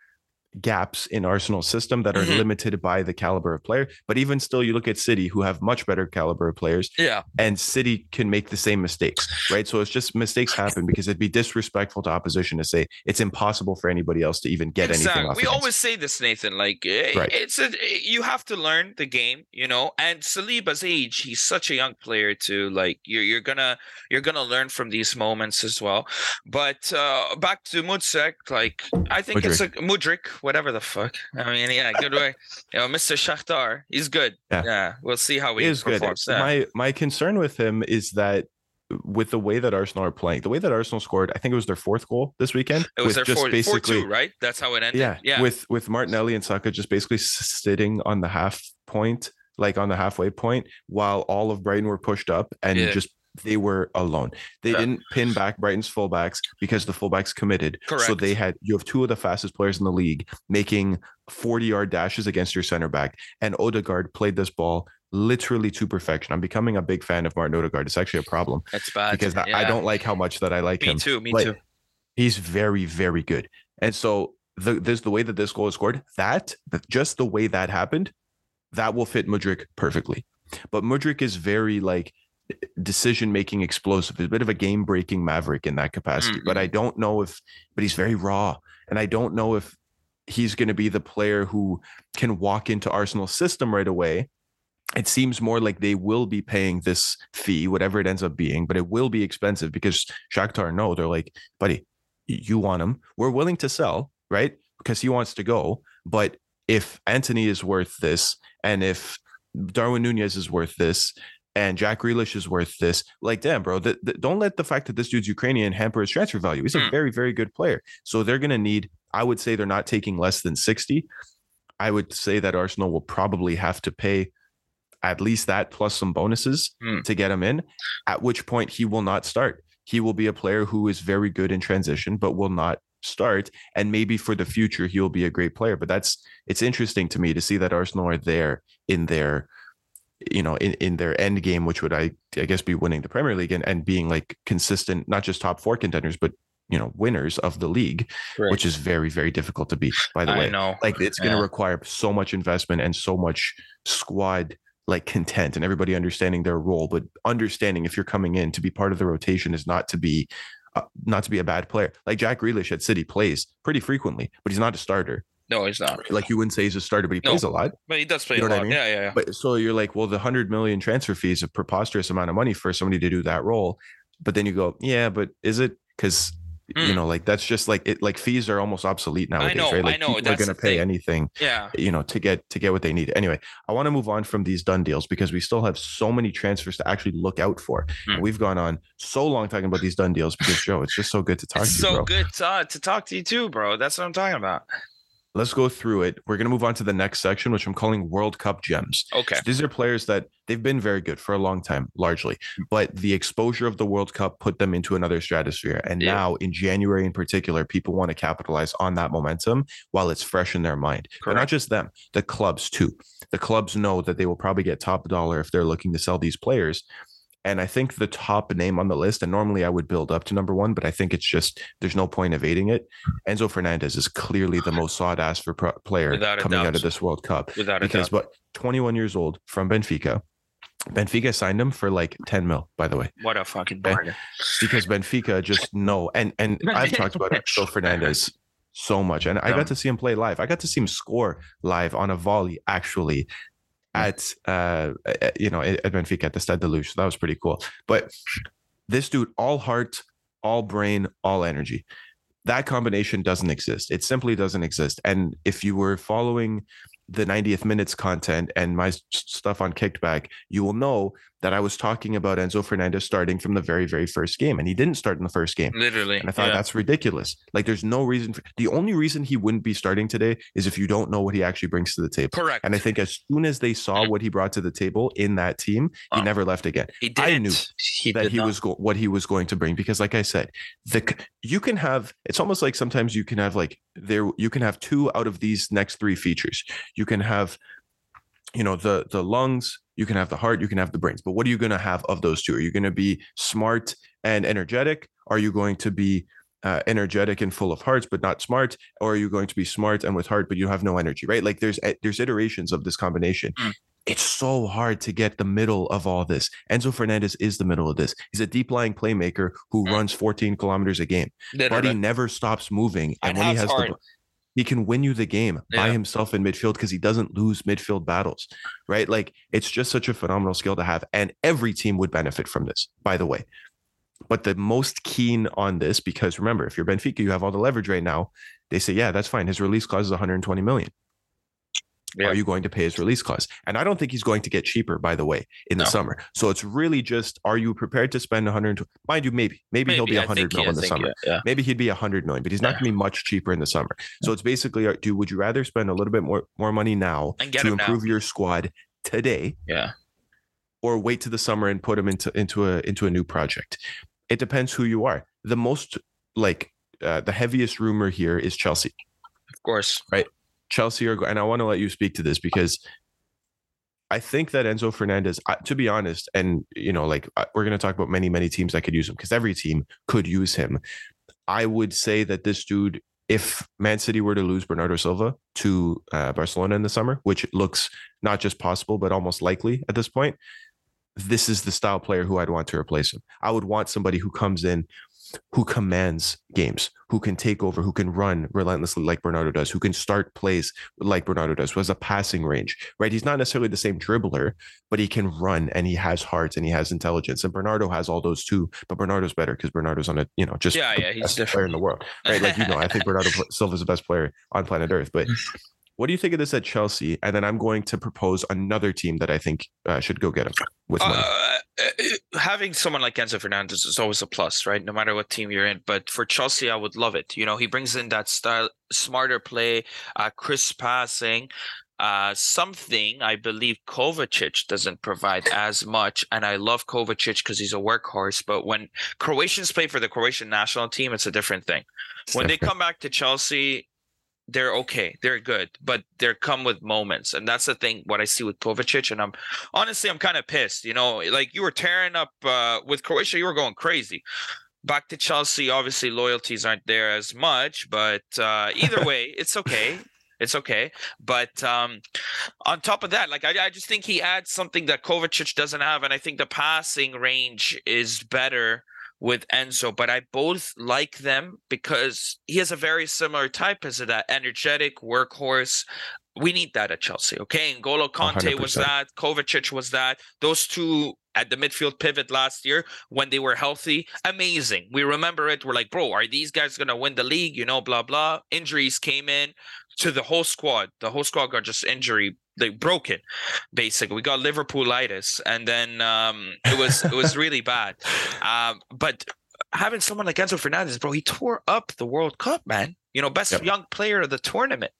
gaps in Arsenal's system that are Mhm. limited by the caliber of player. But even still, you look at City, who have much better caliber of players, Yeah, and City can make the same mistakes, right? So it's just mistakes happen because it'd be disrespectful to opposition to say it's impossible for anybody else to even get anything off. We against. always say this, Nathan. Like eh, Right. it's a you have to learn the game, you know. And Saliba's age, he's such a young player too. like you're you're gonna you're gonna learn from these moments as well. But uh back to Mudsek, like I think it's a Mudryk, whatever the fuck. I mean, yeah, good way. You know, Mr. Shakhtar, he's good. Yeah. we'll see how he is good. performs. Yeah. My my concern with him is that with the way that Arsenal are playing, the way that Arsenal scored, I think it was their fourth goal this weekend. it was their four, four two, right? That's how it ended. yeah, yeah. with with Martinelli and Saka just basically sitting on the half point, like on the halfway point, while all of Brighton were pushed up and Yeah. just they were alone. They Yeah. didn't pin back Brighton's fullbacks because the fullbacks committed. Correct. So they had you have two of the fastest players in the league making 40 yard dashes against your center back. And Odegaard played this ball literally to perfection. I'm becoming a big fan of Martin Odegaard. It's actually a problem That's bad because I, I don't like how much that I like Me him. too. Me too. He's very, very good. And so the this the way that this goal is scored, that just the way that happened, that will fit Mudryk perfectly. But Mudryk is very like decision making explosive. A bit of a game breaking maverick in that capacity. But I mm-hmm. don't know if but he's very raw. And I don't know if he's going to be the player who can walk into Arsenal's system right away. It seems more like they will be paying this fee, whatever it ends up being, but it will be expensive because Shakhtar know they're like, buddy, you want him. We're willing to sell, right? Because he wants to go. But if Antony is worth this, and if Darwin Nunez is worth this, and Jack Grealish is worth this, like, damn, bro, th- th- don't let the fact that this dude's Ukrainian hamper his transfer value. He's a Hmm. very, very good player. So they're going to need, I would say they're not taking less than 60. I would say that Arsenal will probably have to pay at least that plus some bonuses Hmm. to get him in. At which point he will not start. He will be a player who is very good in transition, but will not start. And maybe for the future he will be a great player. But that's it's interesting to me to see that Arsenal are there in their you know in, in their end game which would i i guess be winning the premier league and, and being like consistent not just top four contenders but you know winners of the league which is very very difficult to beat by the I way know. like it's going to Yeah. require so much investment and so much squad like content and everybody understanding their role but understanding if you're coming in to be part of the rotation is not to be uh, not to be a bad player like jack Grealish at city plays pretty frequently but he's not a starter No, he's not. like you wouldn't say he's a starter but he No. plays a lot But he does play You know a what I lot. mean? Yeah, yeah, yeah. but so you're like, well, the hundred million transfer fee is a preposterous amount of money for somebody to do that role. But then you go, yeah, but is it? Because you Mm. know, like that's just like it. Like fees are almost obsolete nowadays, know, right? I Like know, people are that's going to pay thing. anything, yeah. you know, to get to get what they need. Anyway, I want to move on from these done deals because we still have so many transfers to actually look out for. Mm. We've gone on so long talking about these done deals because Joe, it's just so good to talk It's to you, so bro. good to, uh, to talk to you too, bro. That's what I'm talking about. Let's go through it. We're going to move on to the next section, which I'm calling World Cup gems. Okay. So these are players that they've been very good for a long time, largely, but the exposure of the World Cup put them into another stratosphere. And Yeah. now, in January in particular, people want to capitalize on that momentum while it's fresh in their mind. But not just them, the clubs too. The clubs know that they will probably get top dollar if they're looking to sell these players. And I think the top name on the list, and normally I would build up to number one, but I think it's just there's no point evading it. Enzo Fernandez is clearly the most sought after pro- player Without a coming out of this World Cup Without a because doubt. but 21 years old from Benfica. Benfica signed him for like 10 mil, by the way, What a fucking Eh, bargain. because Benfica just know and and I've talked about Enzo Fernandez so much, and I got to see him play live. I got to see him score live on a volley actually at uh you know at Benfica at the Stade de Luche. So that was pretty cool. But this dude, all heart, all brain, all energy. That combination doesn't exist. It simply doesn't exist. And if you were following the 90th minutes content and my stuff on Kickback, you will know that I was talking about Enzo Fernandez starting from the very, very first game, and he didn't start in the first game. Literally. And I thought yeah. that's ridiculous. Like, there's no reason. For, the only reason he wouldn't be starting today is if you don't know what he actually brings to the table. correct. And I think as soon as they saw what he brought to the table in that team, he Uh, never left again he didn't. knew he that did he not. was go- what he was going to bring because like i said the you can have it's almost like sometimes you can have like there you can have two out of these next three features you can have you know the the lungs you can have the heart you can have the brains but what are you going to have of those two are you going to be smart and energetic are you going to be uh, energetic and full of hearts but not smart or are you going to be smart and with heart but you have no energy right like there's eh, there's iterations of this combination Mm. it's so hard to get the middle of all this. Enzo Fernandez is the middle of this. He's a deep lying playmaker who Mm. runs 14 kilometers a game, but he never stops moving. And And when he has the heart. ball, he can win you the game by himself in midfield because he doesn't lose midfield battles, right? Like it's just such a phenomenal skill to have. And every team would benefit from this, by the way. But the most keen on this, because remember, if you're Benfica, you have all the leverage right now. They say, yeah, that's fine. His release clause is 120 million. Yeah. Are you going to pay his release clause? And I don't think he's going to get cheaper, by the way, in the No. summer. So it's really just, are you prepared to spend 120? Mind you, maybe, maybe, he'll be I 100 think he- in the summer. Yeah. yeah. Maybe he'd be 100 million, but he's not going to be much cheaper in the summer. So it's basically, uh, do would you rather spend a little bit more more money now to him now. improve your squad today, Yeah. or wait to the summer and put him into into a into a new project? It depends who you are. The most like uh, the heaviest rumor here is Chelsea. Of course. Chelsea are, and I want to let you speak to this because I think that Enzo Fernandez, to be honest, and you know, like we're going to talk about many, many teams that could use him because every team could use him. I would say that this dude, if Man City were to lose Bernardo Silva to uh, Barcelona in the summer, which looks not just possible but almost likely at this point, this is the style player who I'd want to replace him. I would want somebody who comes in, who commands games, who can take over, who can run relentlessly like Bernardo does, who can start plays like Bernardo does, who has a passing range, right? He's not necessarily the same dribbler, but he can run and he has heart and he has intelligence. And Bernardo has all those too, but Bernardo's better because Bernardo's on a, you know, just Yeah, yeah, he's best player in the world, right? Like, you know, I think Bernardo Silva's the best player on planet Earth, but what do you think of this at Chelsea? And then I'm going to propose another team that I think uh, should go get him with money. Uh, uh, having someone like Enzo Fernandez is always a plus, right? No matter what team you're in. But for Chelsea, I would love it. You know, he brings in that style, smarter play, uh, crisp passing. uh, something I believe Kovacic doesn't provide as much. And I love Kovacic because he's a workhorse. But when Croatians play for the Croatian national team, it's a different thing. When they come back to Chelsea, they're okay. They're good, but they're come with moments. And that's the thing, what I see with Kovacic. And I'm honestly, I'm kind of pissed. You know, like you were tearing up uh, with Croatia, you were going crazy. Back to Chelsea, obviously loyalties aren't there as much, but uh, either way, it's okay. It's okay. But um, on top of that, like I, I just think he adds something that Kovacic doesn't have, and I think the passing range is better with Enzo. But I both like them because he has a very similar type as that energetic workhorse. We need that at Chelsea. Okay. N'Golo Kanté was 100%. that. Kovacic was that. Those two at the midfield pivot last year when they were healthy, amazing. We remember it. We're like, bro, are these guys going to win the league? You know, blah, blah. Injuries came in to the whole squad. The whole squad got just injury, they broken, basically. We got Liverpoolitis, and then um, it was it was really bad. Um, but having someone like Enzo Fernandez, bro, he tore up the World Cup, man. You know, best Yep. young player of the tournament.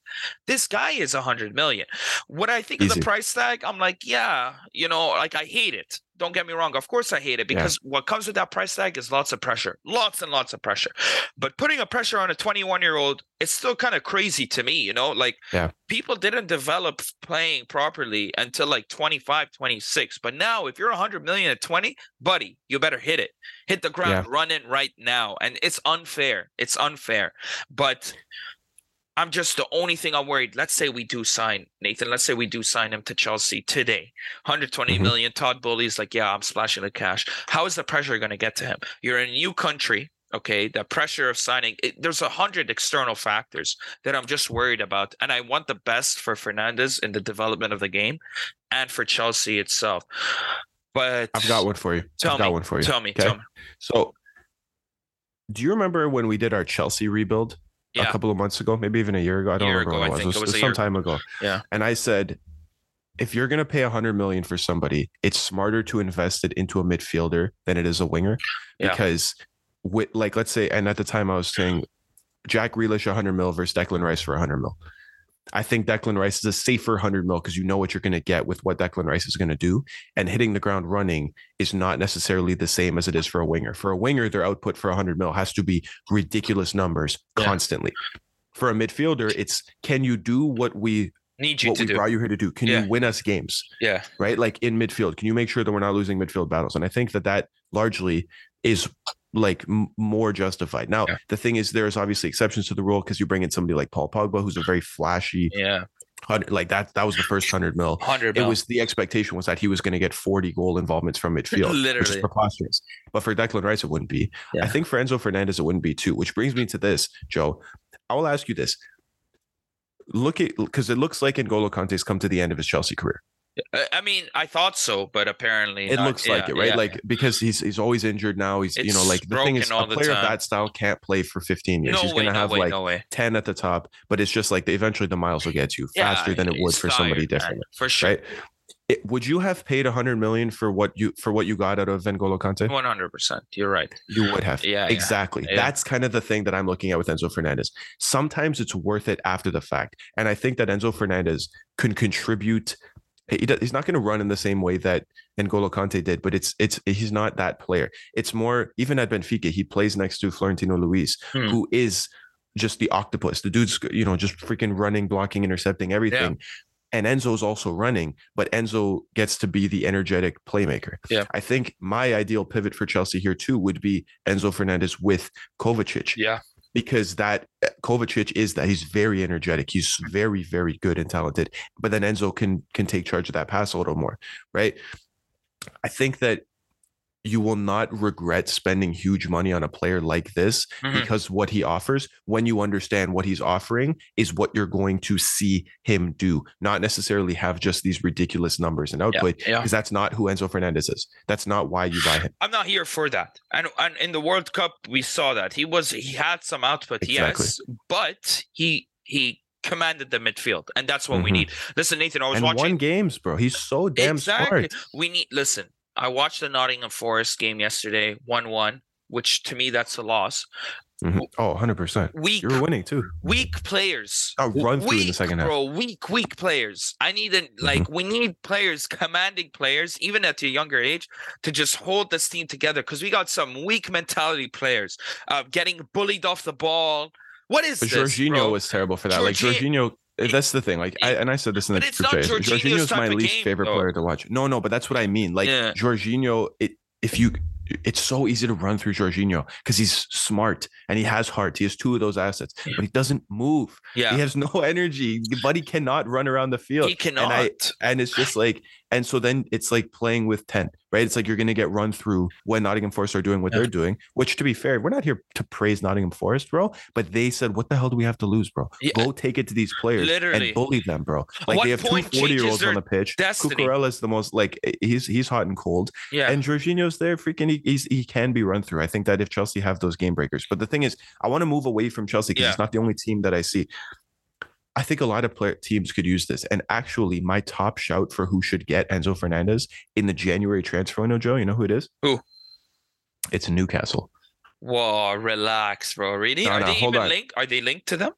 This guy is a hundred million. What I think of the price tag, I'm like, yeah, you know, like I hate it. Don't get me wrong. Of course I hate it Yeah. because what comes with that price tag is lots of pressure. Lots and lots of pressure. But putting a pressure on a 21 year old, it's still kind of crazy to me, you know? Like Yeah. people didn't develop playing properly until like 25, 26. But now if you're 100 million at 20, buddy, you better hit it. Hit the ground, run it right now. And it's unfair. It's unfair. But I'm just the only thing I'm worried. Let's say we do sign Nathan. Let's say we do sign him to Chelsea today. 120 Mhm. million. Todd Boehly's like, yeah, I'm splashing the cash. How is the pressure going to get to him? You're in a new country. Okay, the pressure of signing. It, there's a hundred external factors that I'm just worried about, and I want the best for Fernandez in the development of the game, and for Chelsea itself. But I've got one for you. Tell I've got me. one for you. Tell me. Okay. Tell me. So, do you remember when we did our Chelsea rebuild a couple of months ago, maybe even a year ago? I don't remember ago, when it was. It it was, was some year time ago. Yeah. And I said, if you're going to pay a hundred million for somebody, it's smarter to invest it into a midfielder than it is a winger, Yeah. because with like let's say, and at the time I was saying, Jack Grealish 100 mil versus Declan Rice for 100 mil. I think Declan Rice is a safer 100 mil because you know what you're going to get with what Declan Rice is going to do. And hitting the ground running is not necessarily the same as it is for a winger. For a winger, their output for 100 mil has to be ridiculous numbers Yeah. constantly. For a midfielder, it's can you do what we Need you what to we do. brought you here to do? Can Yeah. you win us games? Yeah. Right, like in midfield, can you make sure that we're not losing midfield battles? And I think that that largely is like m- more justified. Now, Yeah. the thing is, there's obviously exceptions to the rule because you bring in somebody like Paul Pogba, who's a very flashy, Yeah. like that. That was the first hundred mil. 100 It was the expectation was that he was going to get 40 goal involvements from midfield, which is Literally. preposterous. But for Declan Rice, it wouldn't be. Yeah. I think for Enzo Fernandez, it wouldn't be too. Which brings me to this, Joe. I will ask you this: Look at because it looks like N'Golo Kanté's come to the end of his Chelsea career. I- I mean, I thought so, but apparently It not. looks like Yeah, it, right? yeah. Like because he's he's always injured now. He's you know like the thing is a player of that style can't play for 15 years. no he's way, going to no have way, like no way. 10 at the top, but it's just like the, eventually the miles will get you Yeah, faster than it would for somebody tired, man, different, for sure. right? It, would you have paid 100 million for what you for what you got out of N'Golo Kanté? One hundred percent. You're right. You would have. Yeah, yeah, exactly. yeah. That's kind of the thing that I'm looking at with Enzo Fernandez. Sometimes it's worth it after the fact. And I think that Enzo Fernandez can contribute. He does, he's not going to run in the same way that N'Golo Kanté did, but it's it's he's not that player. It's more even at Benfica, he plays next to Florentino Luis, Hmm. who is just the octopus. The dude's you know just freaking running, blocking, intercepting everything. And Enzo's also running, but Enzo gets to be the energetic playmaker. Yeah. I think my ideal pivot for Chelsea here too would be Enzo Fernandez with Kovacic Yeah. Because that uh, Kovacic is that he's very energetic. He's very, very good and talented. But then Enzo can can take charge of that pass a little more, right? I think that you will not regret spending huge money on a player like this Mhm. because what he offers, when you understand what he's offering, is what you're going to see him do, not necessarily have just these ridiculous numbers and output, yeah. because that's not who Enzo Fernandez is. That's not why you buy him. I'm not here for that. And and in the World Cup, we saw that he was he had some output, Exactly. yes, but he he commanded the midfield, and that's what we Mhm. need. Listen, Nathan, I was And watching. won games, bro. He's so damn exactly. smart. We need. Listen, I watched the Nottingham Forest game yesterday, one-one, which to me that's a loss. Mhm. Oh, 100%. Weak, You were winning too. weak players. A run through in the Weak, second half. Mm-hmm. Bro, weak, weak players. I need an, like we need players, commanding players, even at a younger age, to just hold this team together. Because we got some weak mentality players, uh, getting bullied off the ball. What is But this? Jorginho bro? was terrible for that. Like Jorgi- Jorginho, that's the thing. Like, I, and I said this in the group chat. Jorginho's Jorginho's my least game, favorite though. player to watch. No, no, but that's what I mean. Like Yeah. Jorginho, it, if you, it's so easy to run through Jorginho because he's smart and he has heart. He has two of those assets, but he doesn't move. Yeah, He has no energy. Buddy cannot run around the field. he cannot. And I, and it's just like, and so then it's like playing with 10, right? It's like you're going to get run through when Nottingham Forest are doing what Yeah. they're doing, which to be fair, we're not here to praise Nottingham Forest, bro. But they said, what the hell do we have to lose, bro? Yeah. Go take it to these players Literally. and bully them, bro. Like they have two point 40 year olds on the pitch. destiny? Cucurella's the most like eh, he's he's hot and cold. yeah, And Jorginho's there, freaking he, he's, he can be run through. I think that if Chelsea have those game breakers. But the thing is, I want to move away from Chelsea because Yeah. it's not the only team that I see. I think a lot of player, teams could use this. And actually, my top shout for who should get Enzo Fernandez in the January transfer window, Joe, you know who it is? Who? It's Newcastle. Whoa, relax, bro. Really? No, Are no, they even on. linked? Are they linked to them?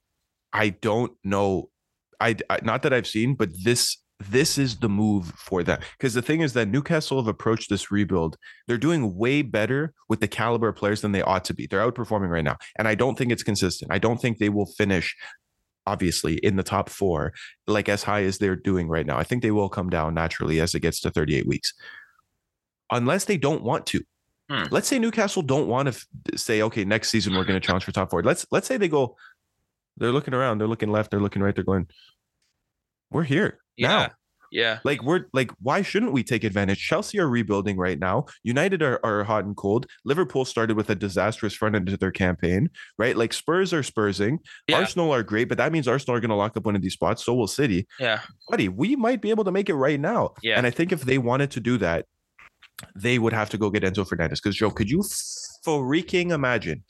I don't know. I, I not that I've seen, but this this is the move for that. Because the thing is that Newcastle have approached this rebuild. They're doing way better with the caliber of players than they ought to be. They're outperforming right now, and I don't think it's consistent. I don't think they will finish. Obviously, in the top four, like as high as they're doing right now, I think they will come down naturally as it gets to 38 weeks, unless they don't want to. Hmm. Let's say Newcastle don't want to f- say, okay, next season we're going to challenge for top four. Let's let's say they go, they're looking around, they're looking left, they're looking right, they're going, we're here Yeah, now. Yeah. Like we're like, why shouldn't we take advantage? Chelsea are rebuilding right now. United are, are hot and cold. Liverpool started with a disastrous front end to their campaign, right? Like Spurs are spursing. Yeah. Arsenal are great, but that means Arsenal are going to lock up one of these spots. So will City. Yeah, Buddy, we might be able to make it right now. Yeah. And I think if they wanted to do that, they would have to go get Enzo Fernandez. Because Joe, could you freaking imagine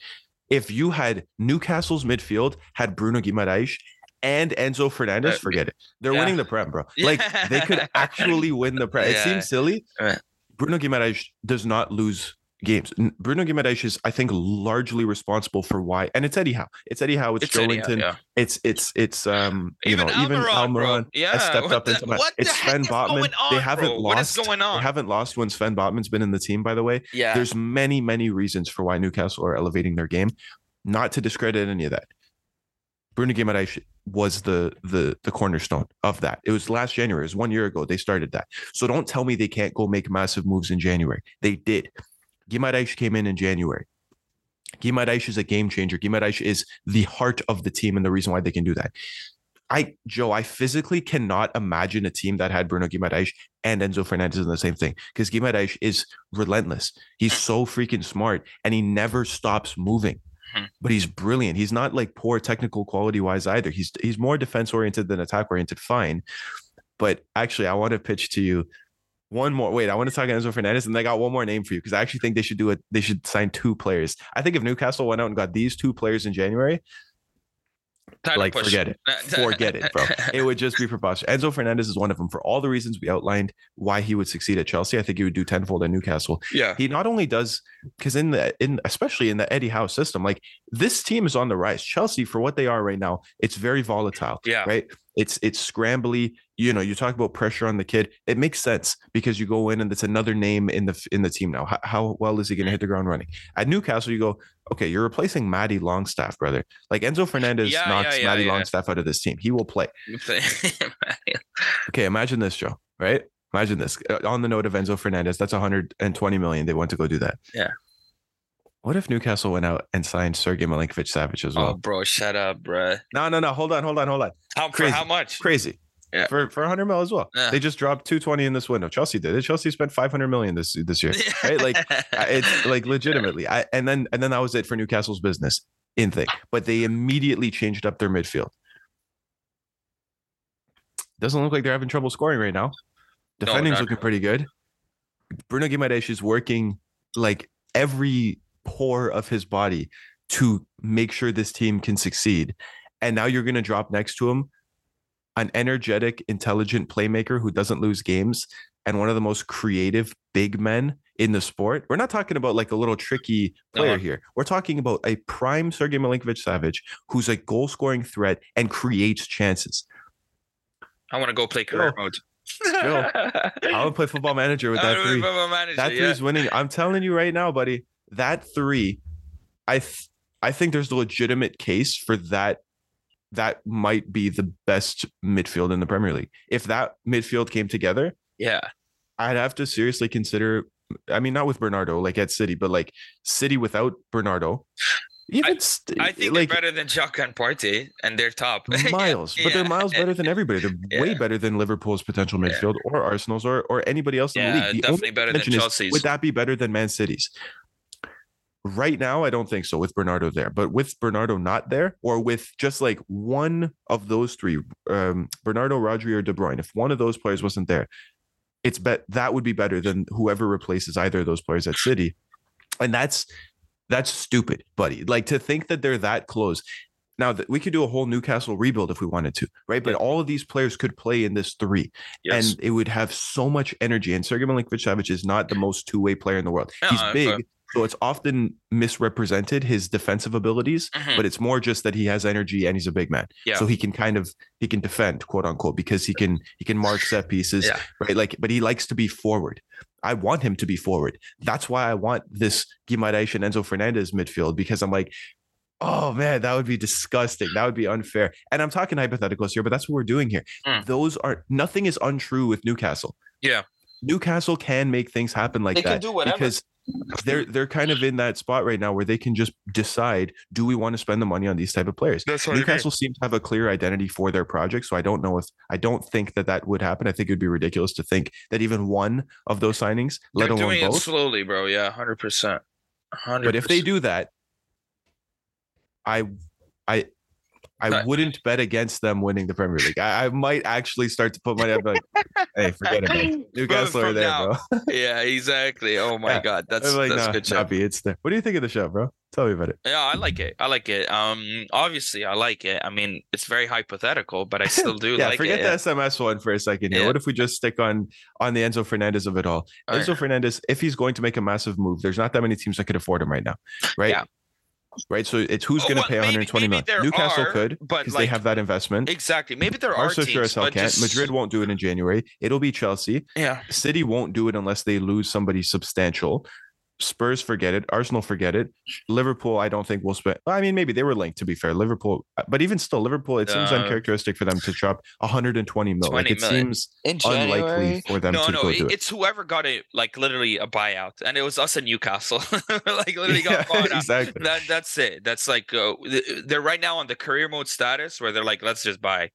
if you had Newcastle's midfield had Bruno Guimaraes and Enzo Fernandez? Uh, Forget it. They're yeah. winning the Prem, bro. Like they could actually win the Prem. It seems silly. Right. Bruno Guimaraes does not lose games. Bruno Guimaraes is, I think, largely responsible for why. And it's Eddie Howe. It's Eddie Howe. It's, It's Joelinton. yeah. It's it's it's um you Even know even Almiron, Yeah, has stepped what up the- into my. what It's Sven Botman. they haven't bro? What is going on? They haven't lost when Sven Botman's been in the team. By the way, Yeah, there's many many reasons for why Newcastle are elevating their game. Not to discredit any of that. Bruno Guimaraes was the the the cornerstone of that. It was last January. It was one year ago. They started that. So don't tell me they can't go make massive moves in January. They did. Guimaraes came in in January. Guimaraes is a game changer. Guimaraes is the heart of the team and the reason why they can do that. I Joe, I physically cannot imagine a team that had Bruno Guimaraes and Enzo Fernandez in the same thing because Guimaraes is relentless. He's so freaking smart and he never stops moving. Mhm. But he's brilliant. He's not like poor technical quality wise either. He's he's more defense oriented than attack oriented. Fine, but actually, I want to pitch to you one more. Wait, I want to talk Enzo Fernandez, and I got one more name for you because I actually think they should do it. They should sign two players. I think if Newcastle went out and got these two players in January, Time like forget it forget it, bro. It would just be preposterous. Enzo Fernandez is one of them for all the reasons we outlined why he would succeed at Chelsea. I think he would do tenfold at Newcastle. yeah, He not only does because in the in especially in the Eddie Howe system, like this team is on the rise. Chelsea, for what they are right now, it's very volatile. Yeah. Right. It's it's scrambly. You know, you talk about pressure on the kid. It makes sense because you go in and it's another name in the in the team now. How, how well is he going to hit the ground running? At Newcastle, you go, okay, you're replacing Matty Longstaff, brother. Like Enzo Fernandez Yeah, knocks yeah, yeah, yeah. Longstaff out of this team. He will play. Okay, imagine this, Joe. Right? Imagine this. Uh, On the note of Enzo Fernandez, that's 120 million. They want to go do that. Yeah. What if Newcastle went out and signed Sergey Milinkovic Savic as oh, well? oh, bro, shut up, bro. No, no, no. Hold on, hold on, hold on. How Crazy. how much? Crazy. Yeah. For for 100 mil as well. Yeah. They just dropped 220 in this window. Chelsea did it. Chelsea spent 500 million this this year. Right? Like it's like legitimately. I and then and then that was it for Newcastle's business in thing. But they immediately changed up their midfield. Doesn't look like they're having trouble scoring right now. Defending's not looking pretty good. Bruno Guimaraes is working like every pore of his body to make sure this team can succeed. And now you're going to drop next to him an energetic, intelligent playmaker who doesn't lose games and one of the most creative big men in the sport. We're not talking about like a little tricky player here. We're talking about a prime Sergey Milinkovic Savic who's a goal scoring threat and creates chances. I want to go play career mode. Joe, I would play football manager with that three. manager, That yeah. three's winning. I'm telling you right now, buddy. That three, I th- I think there's a legitimate case for that. That might be the best midfield in the Premier League. If that midfield came together, Yeah. I'd have to seriously consider. I mean, not with Bernardo, like at City, but like City without Bernardo. Even st- I think like they're better than Xhaka and Partey, and they're top. miles, but they're miles better than everybody. They're way better than Liverpool's potential Yeah. midfield or Arsenal's or or anybody else in Yeah, the league. The definitely better than contention is, Would that be better than Man City's? Right now, I don't think so with Bernardo there, but with Bernardo not there, or with just like one of those three, um, Bernardo, Rodri, or De Bruyne, if one of those players wasn't there, it's bet that would be better than whoever replaces either of those players at City. And that's that's stupid, buddy. Like to think that they're that close. Now that we could do a whole Newcastle rebuild if we wanted to, right? But all of these players could play in this three, Yes. and it would have so much energy. And Sergey Milinkovic is not the most two-way player in the world. He's big, but- so it's often misrepresented his defensive abilities, Mhm. but it's more just that he has energy and he's a big man. Yeah. So he can kind of he can defend, quote unquote, because he can he can mark set pieces, Yeah. right? Like, but he likes to be forward. I want him to be forward. That's why I want this Guimaraes and Enzo Fernandez midfield because I'm like, oh man, that would be disgusting. That would be unfair. And I'm talking hypotheticals here, but that's what we're doing here. Mm. Those are nothing is untrue with Newcastle. Yeah. Newcastle can make things happen like They can that do whatever. because they're they're kind of in that spot right now where they can just decide do we want to spend the money on these type of players That's newcastle seems to have a clear identity for their project so i don't know if i don't think that that would happen i think it would be ridiculous to think that even one of those signings let They're alone doing it both slowly, bro. Yeah, hundred percent. Hundred. but if they do that i i I wouldn't bet against them winning the Premier League. I, I might actually start to put money up. Like, hey, forget it. Man. Newcastle are there, now. bro. yeah, exactly. Oh my Yeah. god, that's I'm like, that's nah, a good show. be. It's there. What do you think of the show, bro? Tell me about it. Yeah, I like it. I like it. Um, obviously, I like it. I mean, it's very hypothetical, but I still do yeah, like forget it. the SMS one for a second here. Yeah. What if we just stick on on the Enzo Fernandez of it all? All Enzo Fernandez, if he's going to make a massive move, there's not that many teams that could afford him right now, right? Right. So it's who's Oh, going to well, pay maybe- 120 maybe million. Newcastle are, could but because like they have that investment. exactly. Maybe there are Barca teams, sure as hell but can't. just, Madrid won't do it in January. It'll be Chelsea. Yeah, City won't do it unless they lose somebody substantial. Spurs forget it. Arsenal forget it. Liverpool, I don't think will spend. I mean, maybe they were linked. To be fair, Liverpool, but even still, Liverpool, it seems Uh, uncharacteristic for them to drop 120 mil. Like it million. seems unlikely for them No, to no, go it- do it. it's whoever got it, like literally a buyout, and it was us in Newcastle. like literally Yeah, got bought out. exactly. That that's it. That's like uh, they're right now on the career mode status where they're like, let's just buy,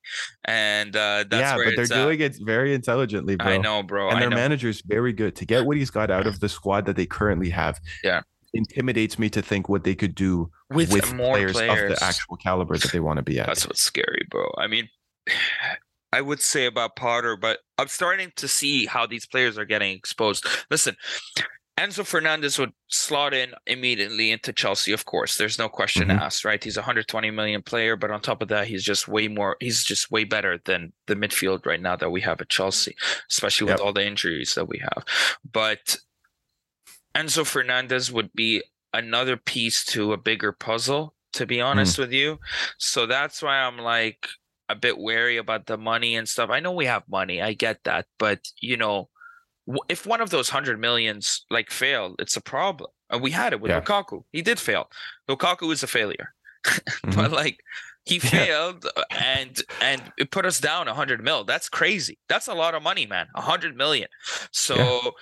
and uh, that's yeah, where but they're it's at. doing it very intelligently, bro. I know, bro. and I their know. manager's very good to get what he's got out of the squad that they currently have. Yeah. intimidates me to think what they could do with, with, more players, players, of the actual caliber that they want to be at. That's what's scary, bro. I mean, I would say about Potter, but I'm starting to see how these players are getting exposed. Listen, Enzo Fernandez would slot in immediately into Chelsea, of course. There's no question Mhm. asked, right? He's a 120 million player, but on top of that, he's just way more, he's just way better than the midfield right now that we have at Chelsea, especially with Yep. all the injuries that we have. But Enzo Fernandez would be another piece to a bigger puzzle, to be honest with you. So that's why I'm like a bit wary about the money and stuff. I know we have money, I get that, but you know, if one of those hundred millions like failed, it's a problem. And we had it with Yeah. Lukaku. He did fail. Lukaku is a failure, Mhm. but like he failed uh, and and it put us down a hundred mil. That's crazy. That's a lot of money, man. A hundred million. So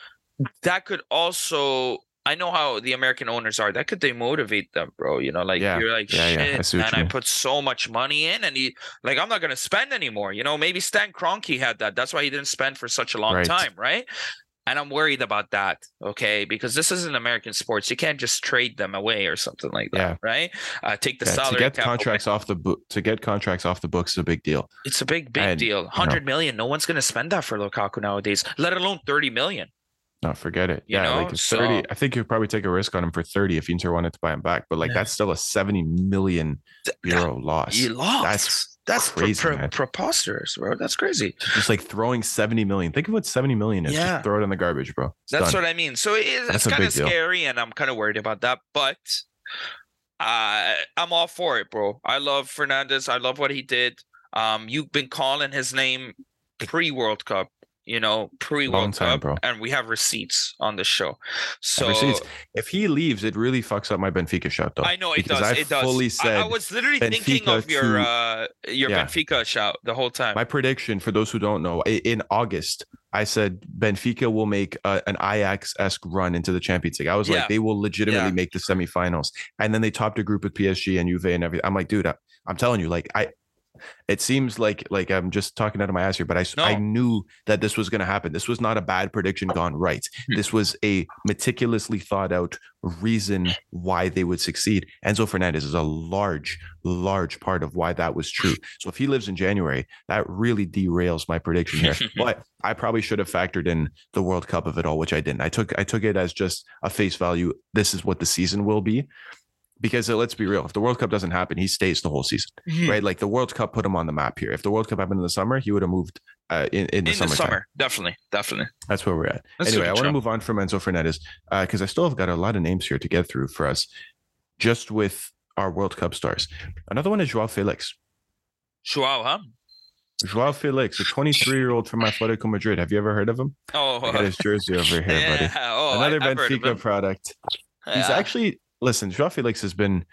that could also I know how the American owners are. That could demotivate them, bro. You know, like Yeah. you're like, Yeah, yeah. I shit, what man, I put so much money in, and he like, I'm not gonna spend anymore. You know, maybe Stan Kroenke had that. That's why he didn't spend for such a long Right. time, right? And I'm worried about that, okay? Because this isn't American sports. You can't just trade them away or something like that, Yeah. right? Uh, take the Yeah, salary to get cap away. contracts off the book to get contracts off the books is a big deal. It's a big, big and, deal. Hundred million. No one's gonna spend that for Lukaku nowadays, let alone thirty million. No, forget it. You yeah, know, like it's 30. I think you'd probably take a risk on him for 30 if Inter wanted to buy him back, but like Yeah. that's still a 70 million euro loss. You lost. That's that's crazy, pre- pre- man. preposterous, bro. That's crazy. Just like throwing 70 million. Think of what 70 million is. Yeah. Just throw it in the garbage, bro. It's That's done. what I mean. So it is, That's it's kind of big deal. scary, and I'm kind of worried about that. But I I'm all for it, bro. I love Fernandez. I love what he did. Um, you've been calling his name pre World Cup. You know, pre World time, Cup, bro. and we have receipts on the show. So. If he leaves, it really fucks up my Benfica shout, though. I know it does. I it does. fully I- said I, was literally thinking of your to- uh your Yeah. Benfica shout the whole time. My prediction for those who don't know, in August, I said Benfica will make a, an Ajax esque run into the Champions League. I was Yeah. like, they will legitimately Yeah. make the semifinals, and then they topped a group with PSG and Juve and everything. I'm like, dude, I, I'm telling you, like, I. It seems like like I'm just talking out of my ass here, but I No. knew that this was going to happen. This was not a bad prediction gone right. Hmm. This was a meticulously thought out reason why they would succeed. Enzo Fernandez is a large, large part of why that was true. So if he lives in January, that really derails my prediction here. but I probably should have factored in the World Cup of it all, which I didn't. I took I took it as just a face value. This is what the season will be. Because uh, let's be real, if the World Cup doesn't happen, he stays the whole season, Mhm. right? Like the World Cup put him on the map here. If the World Cup happened in the summer, he would have moved uh, in in the in the summer, definitely, definitely. That's where we're at. Let's anyway, I want to move on from Enzo Fernandez because I still have got a lot of names here to get through for us, just with our World Cup stars. Another one is Joao Felix. Joao, huh? Joao Felix, a 23 year old from Atletico Madrid. Have you ever heard of him? Oh, I got his jersey over here, buddy. Oh, Another of Benfica product. He's Yeah. actually listen. Joao Felix has been,